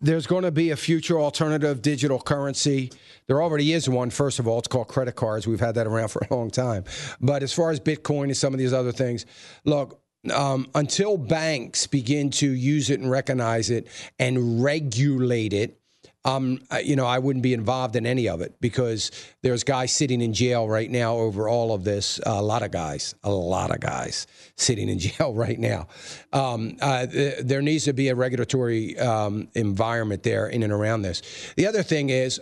[SPEAKER 3] there's going to be a future alternative digital currency. There already is one. First of all, it's called credit cards. We've had that around for a long time. But as far as Bitcoin and some of these other things, look, um, until banks begin to use it and recognize it and regulate it um, you know, I wouldn't be involved in any of it because there's guys sitting in jail right now over all of this. a lot of guys, a lot of guys sitting in jail right now. Um, uh, th- there needs to be a regulatory um, environment there in and around this. The other thing is,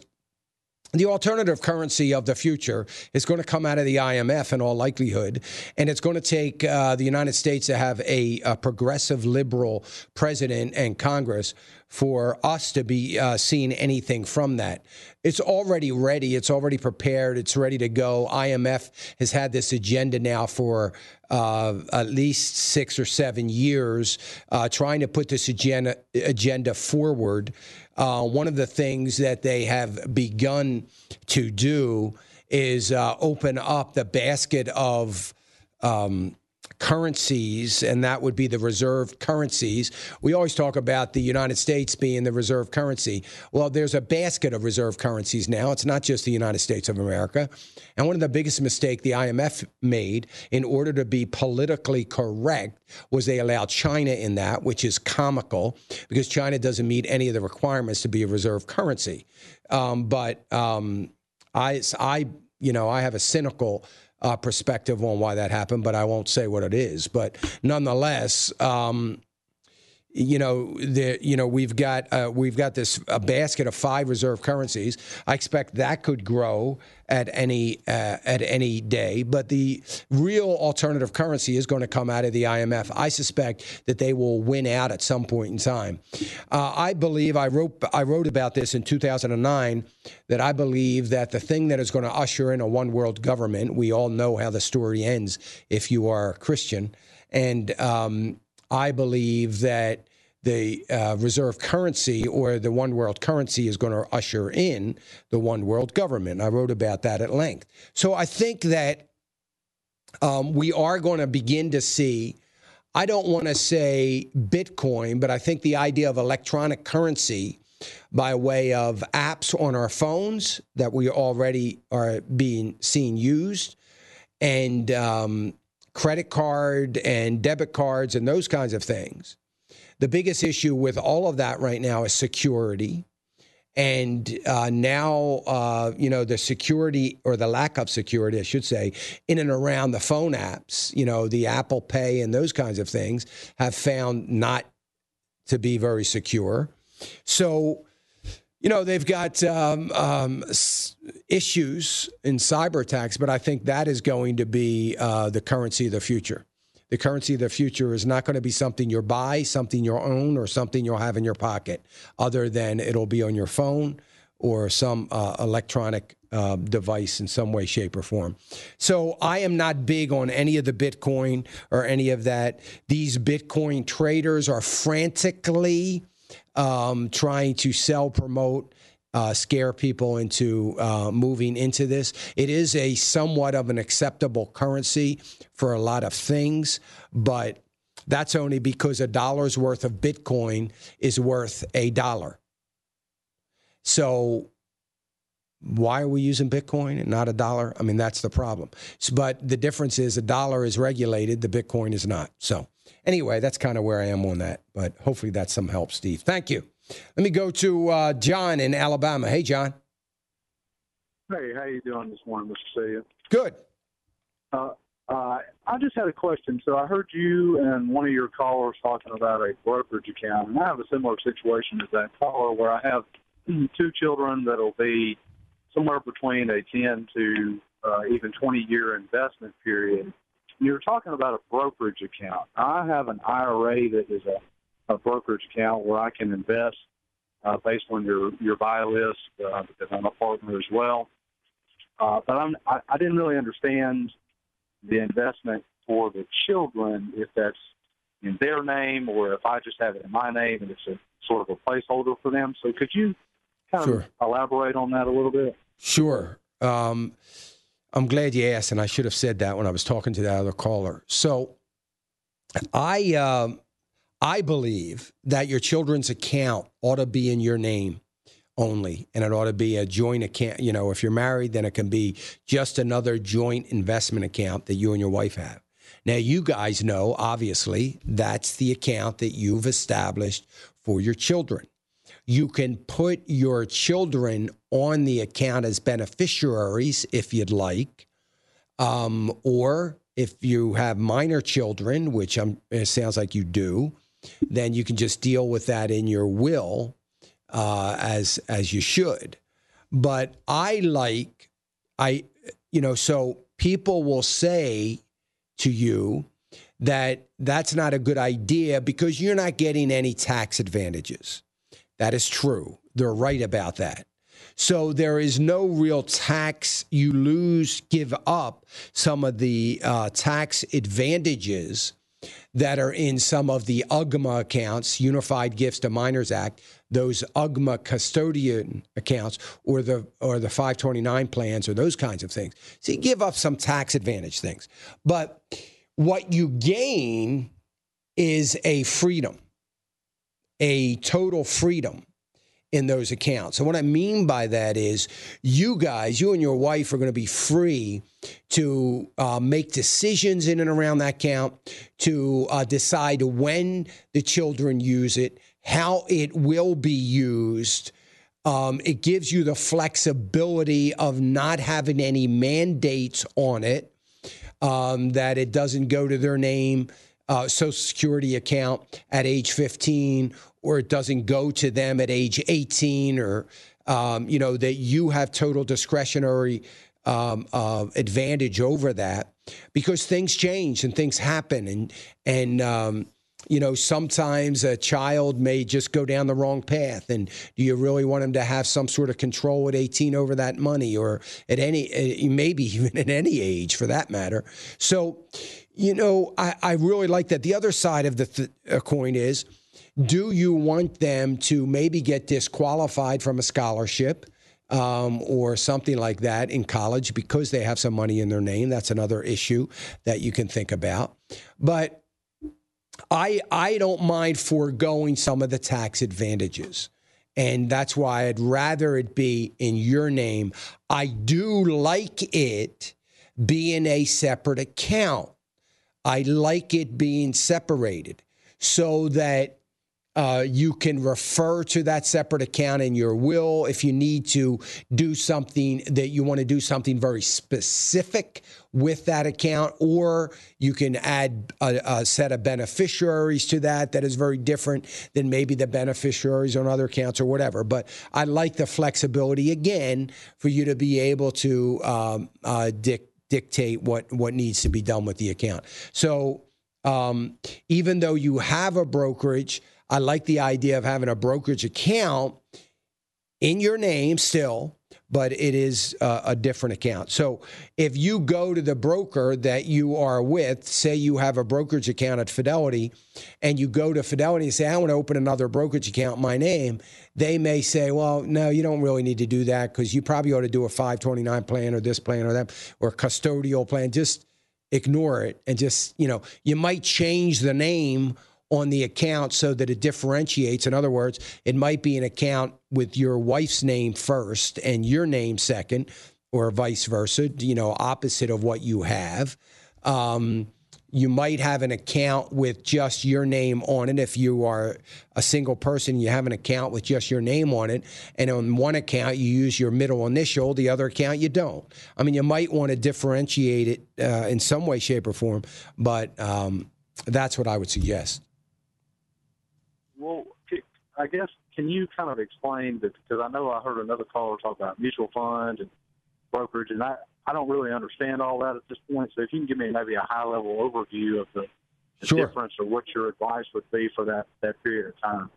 [SPEAKER 3] the alternative currency of the future is going to come out of the IMF in all likelihood, and it's going to take uh, the United States to have a, a progressive liberal president and Congress for us to be uh, seeing anything from that. It's already ready. It's already prepared. It's ready to go. IMF has had this agenda now for uh, at least six or seven years, uh, trying to put this agenda agenda forward. Uh, one of the things that they have begun to do is uh, open up the basket of um, currencies, and that would be the reserve currencies. We always talk about the United States being the reserve currency. Well, there's a basket of reserve currencies now. It's not just the United States of America. And one of the biggest mistakes the IMF made in order to be politically correct was they allowed China in that, which is comical because China doesn't meet any of the requirements to be a reserve currency. Um, but um, I, I, you know, I have a cynical uh, perspective on why that happened, but I won't say what it is. But nonetheless, um, you know, the, you know, we've got uh, we've got this a basket of five reserve currencies. I expect that could grow at any uh, at any day. But the real alternative currency is going to come out of the IMF. I suspect that they will win out at some point in time. Uh, I believe I wrote I wrote about this in 2009 that I believe that the thing that is going to usher in a one world government. We all know how the story ends if you are a Christian, and um, I believe that the uh, reserve currency or the one world currency is going to usher in the one world government. I wrote about that at length. So I think that um, we are going to begin to see. I don't want to say Bitcoin, but I think the idea of electronic currency by way of apps on our phones that we already are being seen used, and um, credit card and debit cards and those kinds of things the biggest issue with all of that right now is security. And uh, now, uh, you know, the security or the lack of security, I should say, in and around the phone apps, you know, the Apple Pay and those kinds of things have found not to be very secure. So, you know, they've got um, um, issues in cyber attacks, but I think that is going to be uh, the currency of the future. The currency of the future is not going to be something you buy, something you own, or something you'll have in your pocket, other than it'll be on your phone or some uh, electronic uh, device in some way, shape, or form. So I am not big on any of the Bitcoin or any of that. These Bitcoin traders are frantically um, trying to sell, promote, uh, scare people into uh, moving into this. It is a somewhat of an acceptable currency for a lot of things, but that's only because a dollar's worth of Bitcoin is worth a dollar. So why are we using Bitcoin and not a dollar? I mean, that's the problem. So, but the difference is a dollar is regulated, the Bitcoin is not. So, anyway, that's kind of where I am on that. But hopefully, that's some help, Steve. Thank you. Let me go to uh, John in Alabama. Hey, John.
[SPEAKER 36] Hey, how you doing this morning, Mr. Sia?
[SPEAKER 3] Good.
[SPEAKER 36] Uh, uh, I just had a question. So I heard you and one of your callers talking about a brokerage account, and I have a similar situation as that caller where I have two children that'll be somewhere between a 10 to uh, even 20 year investment period. You're talking about a brokerage account. I have an IRA that is a a brokerage account where I can invest uh, based on your your buy list uh, because I'm a partner as well. Uh, but I'm, I, I didn't really understand the investment for the children if that's in their name or if I just have it in my name and it's a sort of a placeholder for them. So could you kind sure. of elaborate on that a little bit?
[SPEAKER 3] Sure. Um, I'm glad you asked, and I should have said that when I was talking to that other caller. So I. Um, I believe that your children's account ought to be in your name only, and it ought to be a joint account. You know, if you're married, then it can be just another joint investment account that you and your wife have. Now, you guys know, obviously, that's the account that you've established for your children. You can put your children on the account as beneficiaries if you'd like, um, or if you have minor children, which I'm, it sounds like you do, then you can just deal with that in your will uh, as as you should. But I like I you know so people will say to you that that's not a good idea because you're not getting any tax advantages. That is true. They're right about that. So there is no real tax. You lose, give up some of the uh, tax advantages that are in some of the UGMA accounts, Unified Gifts to Minors Act, those UGMA custodian accounts or the or the 529 plans or those kinds of things. So you give up some tax advantage things. But what you gain is a freedom, a total freedom in those accounts. And what I mean by that is you guys, you and your wife are going to be free to uh, make decisions in and around that account, to uh, decide when the children use it, how it will be used. Um, it gives you the flexibility of not having any mandates on it, um, that it doesn't go to their name. Uh, Social Security account at age 15 or it doesn't go to them at age 18 or um, you know that you have total discretionary um, uh, advantage over that because things change and things happen and and um, you know sometimes a child may just go down the wrong path and do you really want them to have some sort of control at 18 over that money or at any eh, maybe even at any age for that matter so you know i, I really like that the other side of the th- uh, coin is do you want them to maybe get disqualified from a scholarship? Um, or something like that in college because they have some money in their name. That's another issue that you can think about. But I I don't mind foregoing some of the tax advantages. And that's why I'd rather it be in your name. I do like it being a separate account. I like it being separated so that uh, you can refer to that separate account in your will if you need to do something that you want to do something very specific with that account, or you can add a, a, set of beneficiaries to that that is very different than maybe the beneficiaries on other accounts or whatever. But I like the flexibility again for you to be able to um, uh, dic- dictate what what needs to be done with the account. So um, even though you have a brokerage. I like the idea of having a brokerage account in your name still, but it is uh, a different account. So if you go to the broker that you are with, say you have a brokerage account at Fidelity, and you go to Fidelity and say, I want to open another brokerage account in my name, they may say, Well, no, you don't really need to do that because you probably ought to do a 529 plan or this plan or that or custodial plan. Just ignore it and just, you know, you might change the name on the account so that it differentiates. In other words, it might be an account with your wife's name first and your name second, or vice versa, you know, opposite of what you have. Um, you might have an account with just your name on it. If you are a single person, you have an account with just your name on it. And on one account, you use your middle initial, the other account, you don't. I mean, you might want to differentiate it uh, in some way, shape, or form, but um, that's what I would suggest
[SPEAKER 36] well, I guess can you kind of explain that? Because I know I heard another caller talk about mutual funds and brokerage, and I I don't really understand all that at this point. So if you can give me maybe a high level overview of the, the sure. difference or what your advice would be for that that period of time.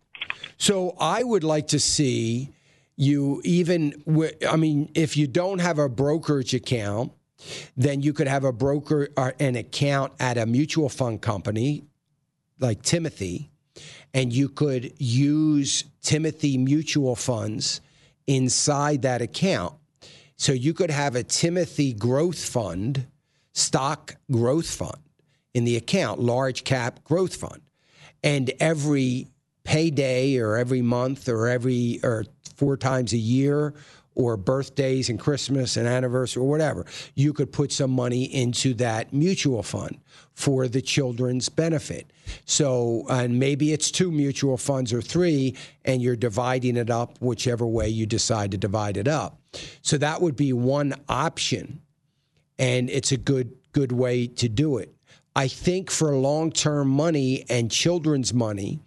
[SPEAKER 3] So I would like to see you even. I mean, if you don't have a brokerage account. Then you could have a broker or uh, an account at a mutual fund company like Timothy, and you could use Timothy mutual funds inside that account. So you could have a Timothy growth fund, stock growth fund in the account, large cap growth fund. And every payday or every month or every or four times a year or birthdays and Christmas and anniversary or whatever, you could put some money into that mutual fund for the children's benefit. So, and maybe it's two mutual funds or three, and you're dividing it up whichever way you decide to divide it up. So that would be one option, and it's a good good way to do it. I think for long term money and children's money,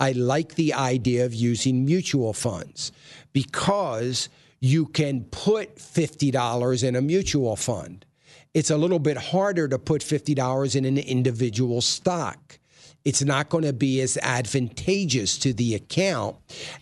[SPEAKER 3] I like the idea of using mutual funds because you can put $50 in a mutual fund. It's a little bit harder to put $50 in an individual stock. It's not going to be as advantageous to the account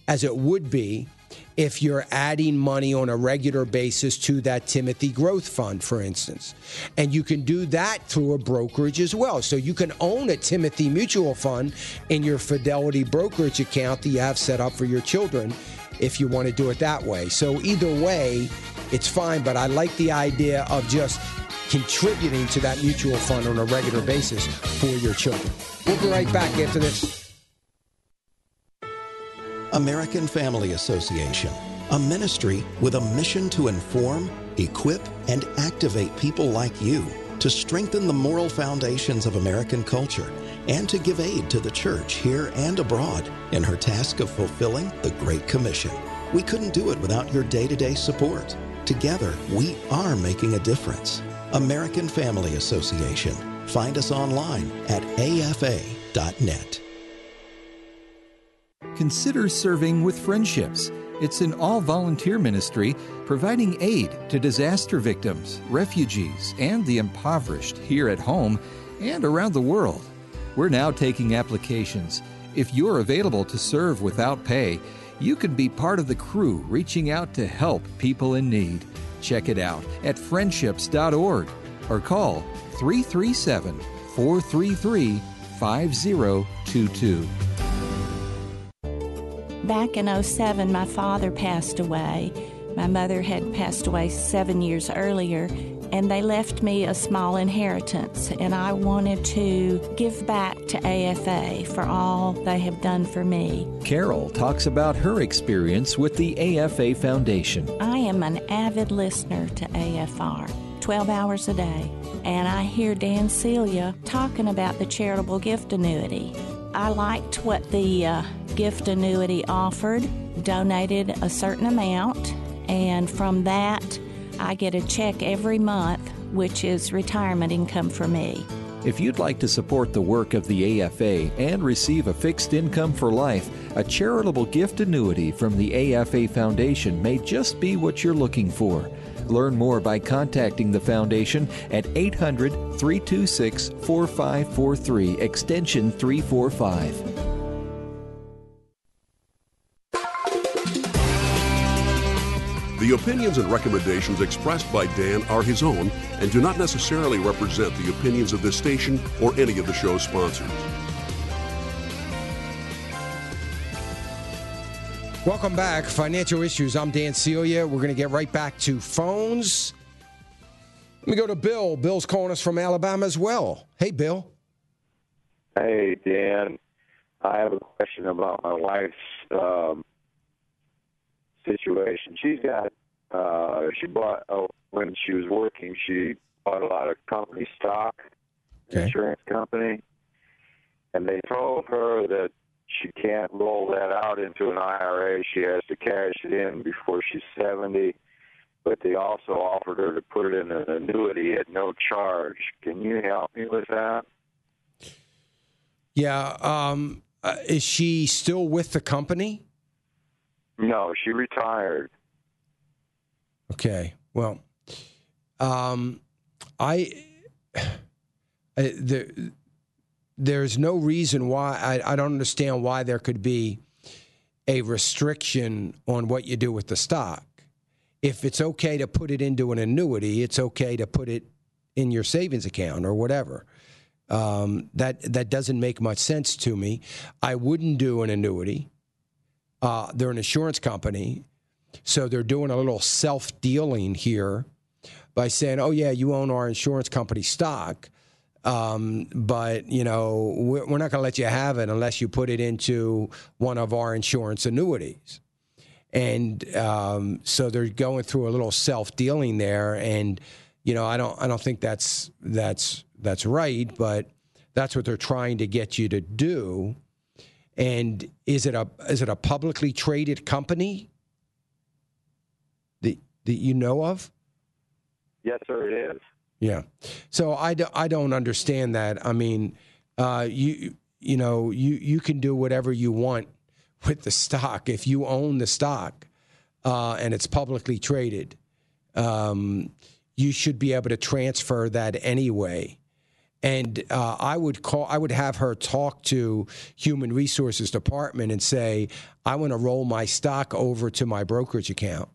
[SPEAKER 3] as it would be if you're adding money on a regular basis to that Timothy Growth Fund, for instance. And you can do that through a brokerage as well. So you can own a Timothy Mutual Fund in your Fidelity brokerage account that you have set up for your children if you want to do it that way. So either way, it's fine, but I like the idea of just contributing to that mutual fund on a regular basis for your children. We'll be right back after this.
[SPEAKER 37] American Family Association, a ministry with a mission to inform, equip, and activate people like you to strengthen the moral foundations of American culture and to give aid to the church here and abroad in her task of fulfilling the Great Commission. We couldn't do it without your day to day support. Together, we are making a difference. American Family Association. Find us online at afa.net
[SPEAKER 38] consider serving with friendships. It's an all volunteer ministry providing aid to disaster victims, refugees, and the impoverished here at home and around the world. We're now taking applications. If you're available to serve without pay, you can be part of the crew reaching out to help people in need. Check it out at friendships.org or call 337 433
[SPEAKER 39] 5022 back in 07, my father passed away. My mother had passed away seven years earlier, and they left me a small inheritance. And I wanted to give back to AFA for all they have done for me.
[SPEAKER 38] Carol talks about her experience with the AFA Foundation.
[SPEAKER 39] I am an avid listener to AFR, 12 hours a day, and I hear Dan Celia talking about the charitable gift annuity. I liked what the uh, gift annuity offered, donated a certain amount, and from that, I get a check every month, which is retirement income for me.
[SPEAKER 38] If you'd like to support the work of the AFA and receive a fixed income for life, a charitable gift annuity from the AFA Foundation may just be what you're looking for. Learn more by contacting the Foundation at 800 326 4543, extension 345.
[SPEAKER 40] The opinions and recommendations expressed by Dan are his own and do not necessarily represent the opinions of this station or any of the show's sponsors.
[SPEAKER 3] Welcome back. Financial Issues. I'm Dan Celia. We're going to get right back to phones. Let me go to Bill. Bill's calling us from Alabama as well. Hey, Bill.
[SPEAKER 41] Hey, Dan. I have a question about my wife's um, situation. She's got uh, she bought Oh, when she was working. She bought a lot of company stock, okay. insurance company, and they told her that she can't roll that out into an IRA. She has to cash it in before she's seventy. But they also offered her to put it in an annuity at no charge. Can you help me with that?
[SPEAKER 3] Yeah. Um, uh, is she still with the company?
[SPEAKER 41] No, she retired.
[SPEAKER 3] Okay. Well, um, I, I there, there's no reason why I, I don't understand why there could be a restriction on what you do with the stock. If it's okay to put it into an annuity, it's okay to put it in your savings account or whatever. Um, that that doesn't make much sense to me. I wouldn't do an annuity. Uh, they're an insurance company. So they're doing a little self dealing here by saying, "Oh yeah, you own our insurance company stock, um, but you know we're, not going to let you have it unless you put it into one of our insurance annuities." And um, so they're going through a little self dealing there, and you know I don't I don't think that's that's that's right, but that's what they're trying to get you to do. And is it a is it a publicly traded company? that you know of?
[SPEAKER 41] Yes, sir, it is.
[SPEAKER 3] Yeah. So I, do, I don't understand that. I mean, uh, you you know you you can do whatever you want with the stock if you own the stock uh, and it's publicly traded. Um, you should be able to transfer that anyway. And uh, I would call, I would have her talk to Human Resources Department and say, I want to roll my stock over to my brokerage account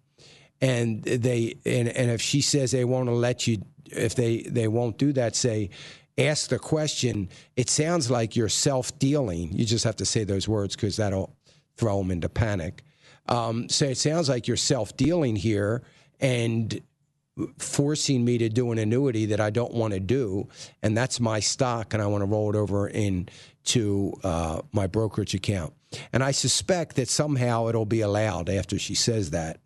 [SPEAKER 3] and they and, and if she says they won't let you if they they won't do that say ask the question it sounds like you're self-dealing you just have to say those words because that'll throw them into panic um, so it sounds like you're self-dealing here and forcing me to do an annuity that I don't want to do, and that's my stock, and I want to roll it over into uh, my brokerage account. And I suspect that somehow it'll be allowed after she says that.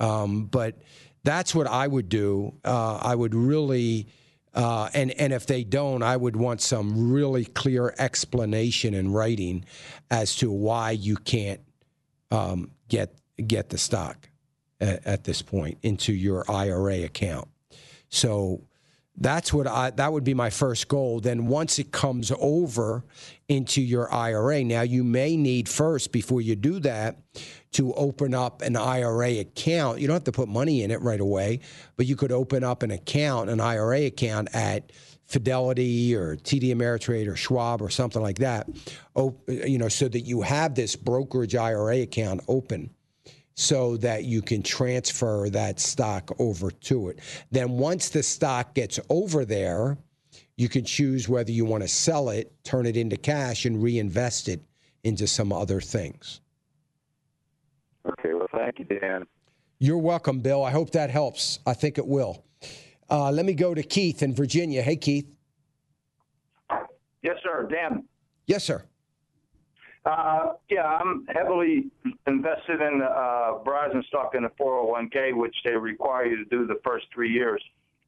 [SPEAKER 3] Um, but that's what I would do. Uh, I would really. Uh, and and if they don't, I would want some really clear explanation in writing as to why you can't um, get get the stock at, at, this point into your IRA account. So that's what I that would be my first goal. Then once it comes over into your IRA, now you may need first before you do that to open up an IRA account. You don't have to put money in it right away, but you could open up an account, an IRA account at Fidelity or TD Ameritrade or Schwab or something like that. Oh, you know, so that you have this brokerage IRA account open so that you can transfer that stock over to it. Then, once the stock gets over there, you can choose whether you want to sell it, turn it into cash, and reinvest it into some other things.
[SPEAKER 41] Okay, well, thank you, Dan.
[SPEAKER 3] You're welcome, Bill. I hope that helps. I think it will. Uh, let me go to Keith in Virginia. Hey, Keith.
[SPEAKER 42] Yes, sir. Dan.
[SPEAKER 3] Yes, sir.
[SPEAKER 42] Uh, yeah, I'm heavily invested in uh, Verizon stock in the 401k, which they require you to do the first three years.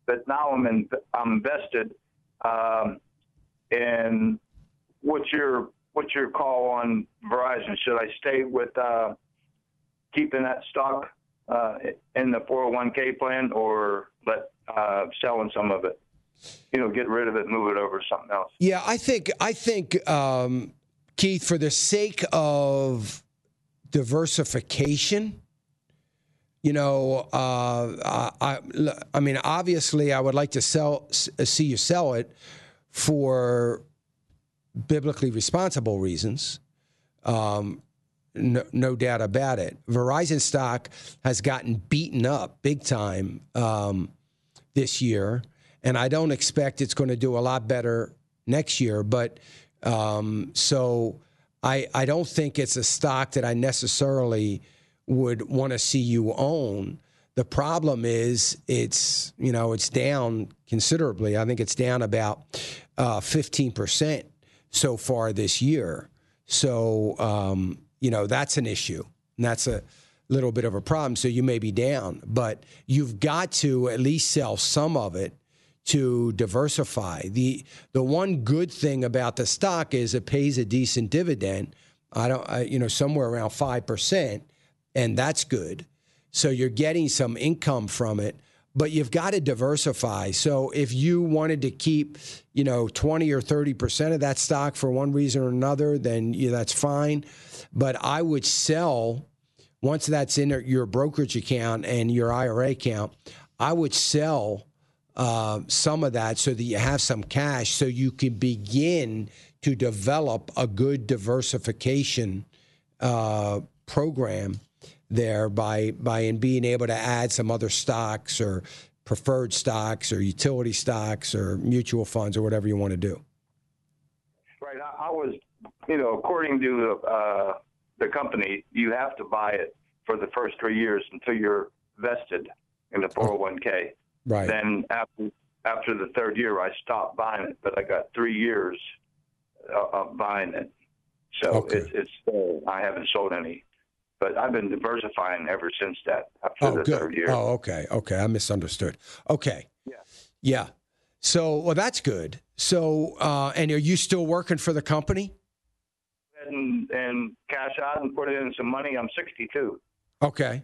[SPEAKER 42] But now I'm, in, I'm invested um, in what's your what's your call on Verizon? Should I stay with uh, keeping that stock uh, in the 401k plan or let uh, selling some of it? You know, get rid of it, move it over to something else.
[SPEAKER 3] Yeah, I think I think um, Keith, for the sake of diversification, you know, uh, I, I mean, obviously, I would like to sell, see you sell it for biblically responsible reasons. Um, no, no, doubt about it. Verizon stock has gotten beaten up big time um, this year, and I don't expect it's going to do a lot better next year. But um, so I I don't think it's a stock that I necessarily would want to see you own. The problem is it's you know it's down considerably. I think it's down about uh, fifteen uh, percent so far this year. So um, you know that's an issue, and that's a little bit of a problem. So you may be down, but you've got to at least sell some of it to diversify. The the one good thing about the stock is it pays a decent dividend. I don't I, you know somewhere around 5% and that's good. So you're getting some income from it, but you've got to diversify. So if you wanted to keep, you know, 20 or 30% of that stock for one reason or another, then yeah, that's fine. But I would sell once that's in your brokerage account and your IRA account, I would sell uh, some of that so that you have some cash so you can begin to develop a good diversification uh, program there by by and being able to add some other stocks or preferred stocks or utility stocks or mutual funds or whatever you want to do.
[SPEAKER 42] Right. I, I was, you know, according to uh, the company, you have to buy it for the first three years until you're vested in the 401k.
[SPEAKER 3] Right.
[SPEAKER 42] Then after after the third year, I stopped buying it, but I got three years uh, of buying it. So okay. it, it's still, I haven't sold any, but I've been diversifying ever since that. After oh, the good. third year. Oh,
[SPEAKER 3] okay, okay, I misunderstood. Okay. Yeah.
[SPEAKER 42] Yeah.
[SPEAKER 3] So, well, that's good. So, uh, and are you still working for the company?
[SPEAKER 42] And, and cash out and put in some money. I'm 62.
[SPEAKER 3] Okay.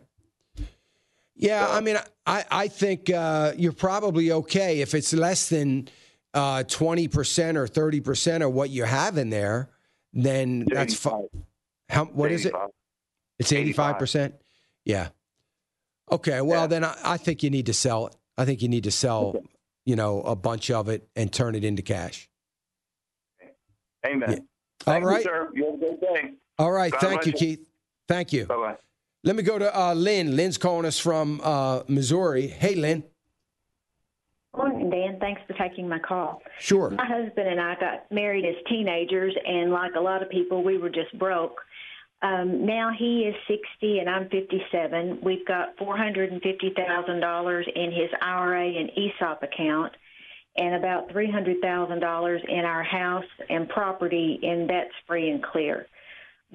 [SPEAKER 3] Yeah, so. I mean, I I think uh, you're probably okay if it's less than uh, twenty uh, percent or thirty percent of what you have in there. Then it's that's fine. how
[SPEAKER 42] what is
[SPEAKER 3] it? It's eighty five percent. Yeah. Okay. Well, yeah. then I, I, think you need to sell it. I think you need to sell, okay. you know, a bunch of it and turn it into cash.
[SPEAKER 42] Amen. Yeah. All
[SPEAKER 3] right. You, sir.
[SPEAKER 42] You have a great day.
[SPEAKER 3] All right. God thank you, Keith. Thank you. Bye bye. Let me go to uh, Lynn. Lynn's calling us from uh, Missouri. Hey, Lynn.
[SPEAKER 43] Morning, Dan. Thanks for taking my call.
[SPEAKER 3] Sure.
[SPEAKER 43] My husband and I got married as teenagers, and like a lot of people, we were just broke. Um, now he is 60 and I'm 57. We've got $450,000 in his IRA and ESOP account and about $300,000 in our house and property, and that's free and clear.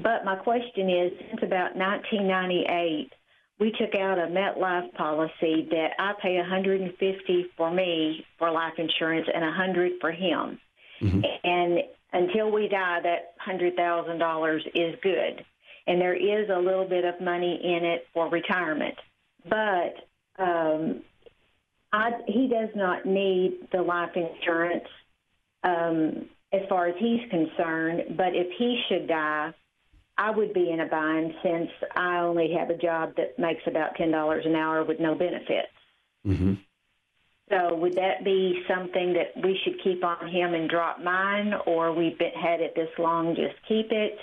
[SPEAKER 43] But my question is since about 1998, we took out a MetLife policy that I pay 150 for me for life insurance and 100 for him. Mm-hmm. And until we die, that $100,000 is good. And there is a little bit of money in it for retirement. But um, I, he does not need the life insurance um, as far as he's concerned. But if he should die, I would be in a bind since I only have a job that makes about ten dollars an hour with no benefits.
[SPEAKER 3] Mm-hmm.
[SPEAKER 43] So would that be something that we should keep on him and drop mine, or we've been, had it this long, just keep it?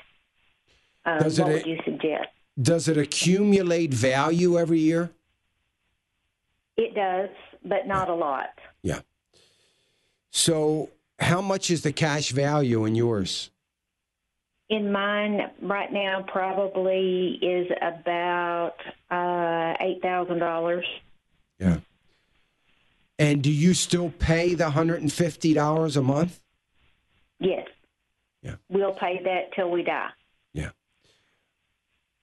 [SPEAKER 43] Uh, does what it, would you suggest?
[SPEAKER 3] Does it accumulate value every year?
[SPEAKER 43] It does, but not yeah. a lot.
[SPEAKER 3] Yeah. So how much is the cash value in yours?
[SPEAKER 43] in mine right now probably is about uh, eight thousand dollars.
[SPEAKER 3] Yeah. And do you still pay the hundred and fifty dollars a month?
[SPEAKER 43] Yes.
[SPEAKER 3] Yeah.
[SPEAKER 43] We'll pay that till we die.
[SPEAKER 3] Yeah.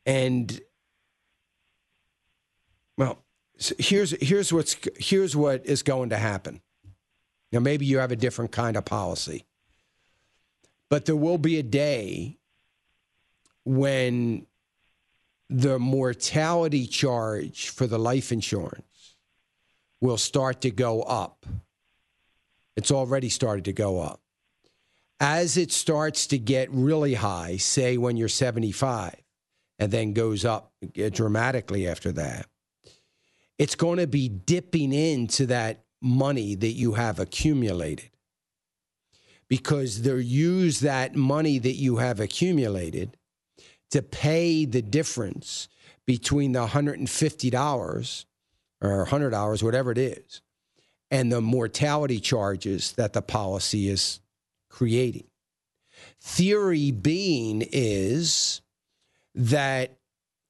[SPEAKER 3] And well, here's here's what's here's what is going to happen. Now maybe you have a different kind of policy. But there will be a day when the mortality charge for the life insurance will start to go up. It's already started to go up. As it starts to get really high, say when you're 75, and then goes up uh, dramatically after that, it's going to be dipping into that money that you have accumulated because they use that money that you have accumulated to pay the difference between the $150 or $100, whatever it is, and the mortality charges that the policy is creating. Theory being is that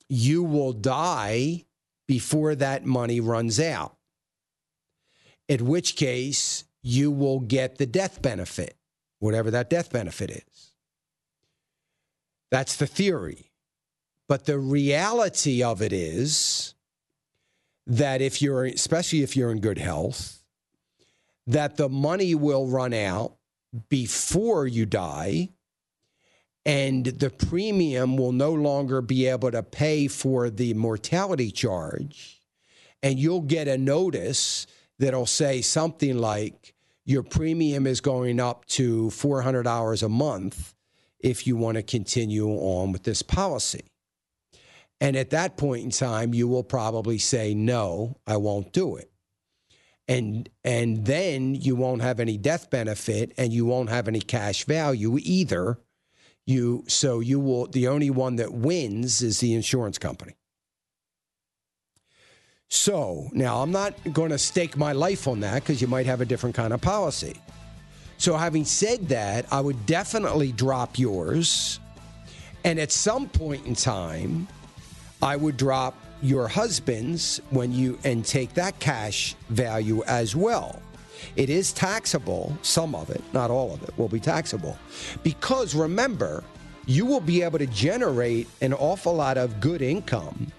[SPEAKER 3] you will die before that money runs out, in which case you will get the death benefit whatever that death benefit is. That's the theory. But the reality of it is that if you're, especially if you're in good health, that the money will run out before you die and the premium will no longer be able to pay for the mortality charge. And you'll get a notice that'll say something like, your premium is going up to $400 a month if you want to continue on with this policy. And at that point in time, you will probably say, no, I won't do it. And, and then you won't have any death benefit and you won't have any cash value either. You, so you will, the only one that wins is the insurance company. So now I'm not going to stake my life on that because you might have a different kind of policy. So, having said that, I would definitely drop yours. And at some point in time, I would drop your husband's when you and take that cash value as well. It is taxable, some of it, not all of it will be taxable. Because remember, you will be able to generate an awful lot of good income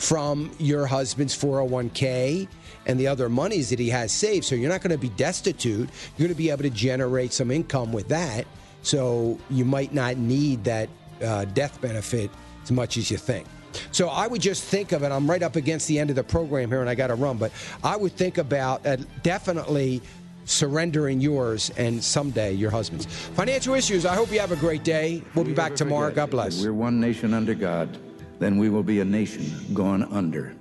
[SPEAKER 3] from your husband's 401k and the other monies that he has saved. So you're not going to be destitute. You're going to be able to generate some income with that. So you might not need that uh, death benefit as much as you think. So I would just think of it. I'm right up against the end of the program here and I got to run, but I would think about uh, definitely surrendering yours and someday your husband's. Financial issues. I hope you have a great day. We'll be back tomorrow. God bless.
[SPEAKER 44] We're one nation under God then we will be a nation gone under.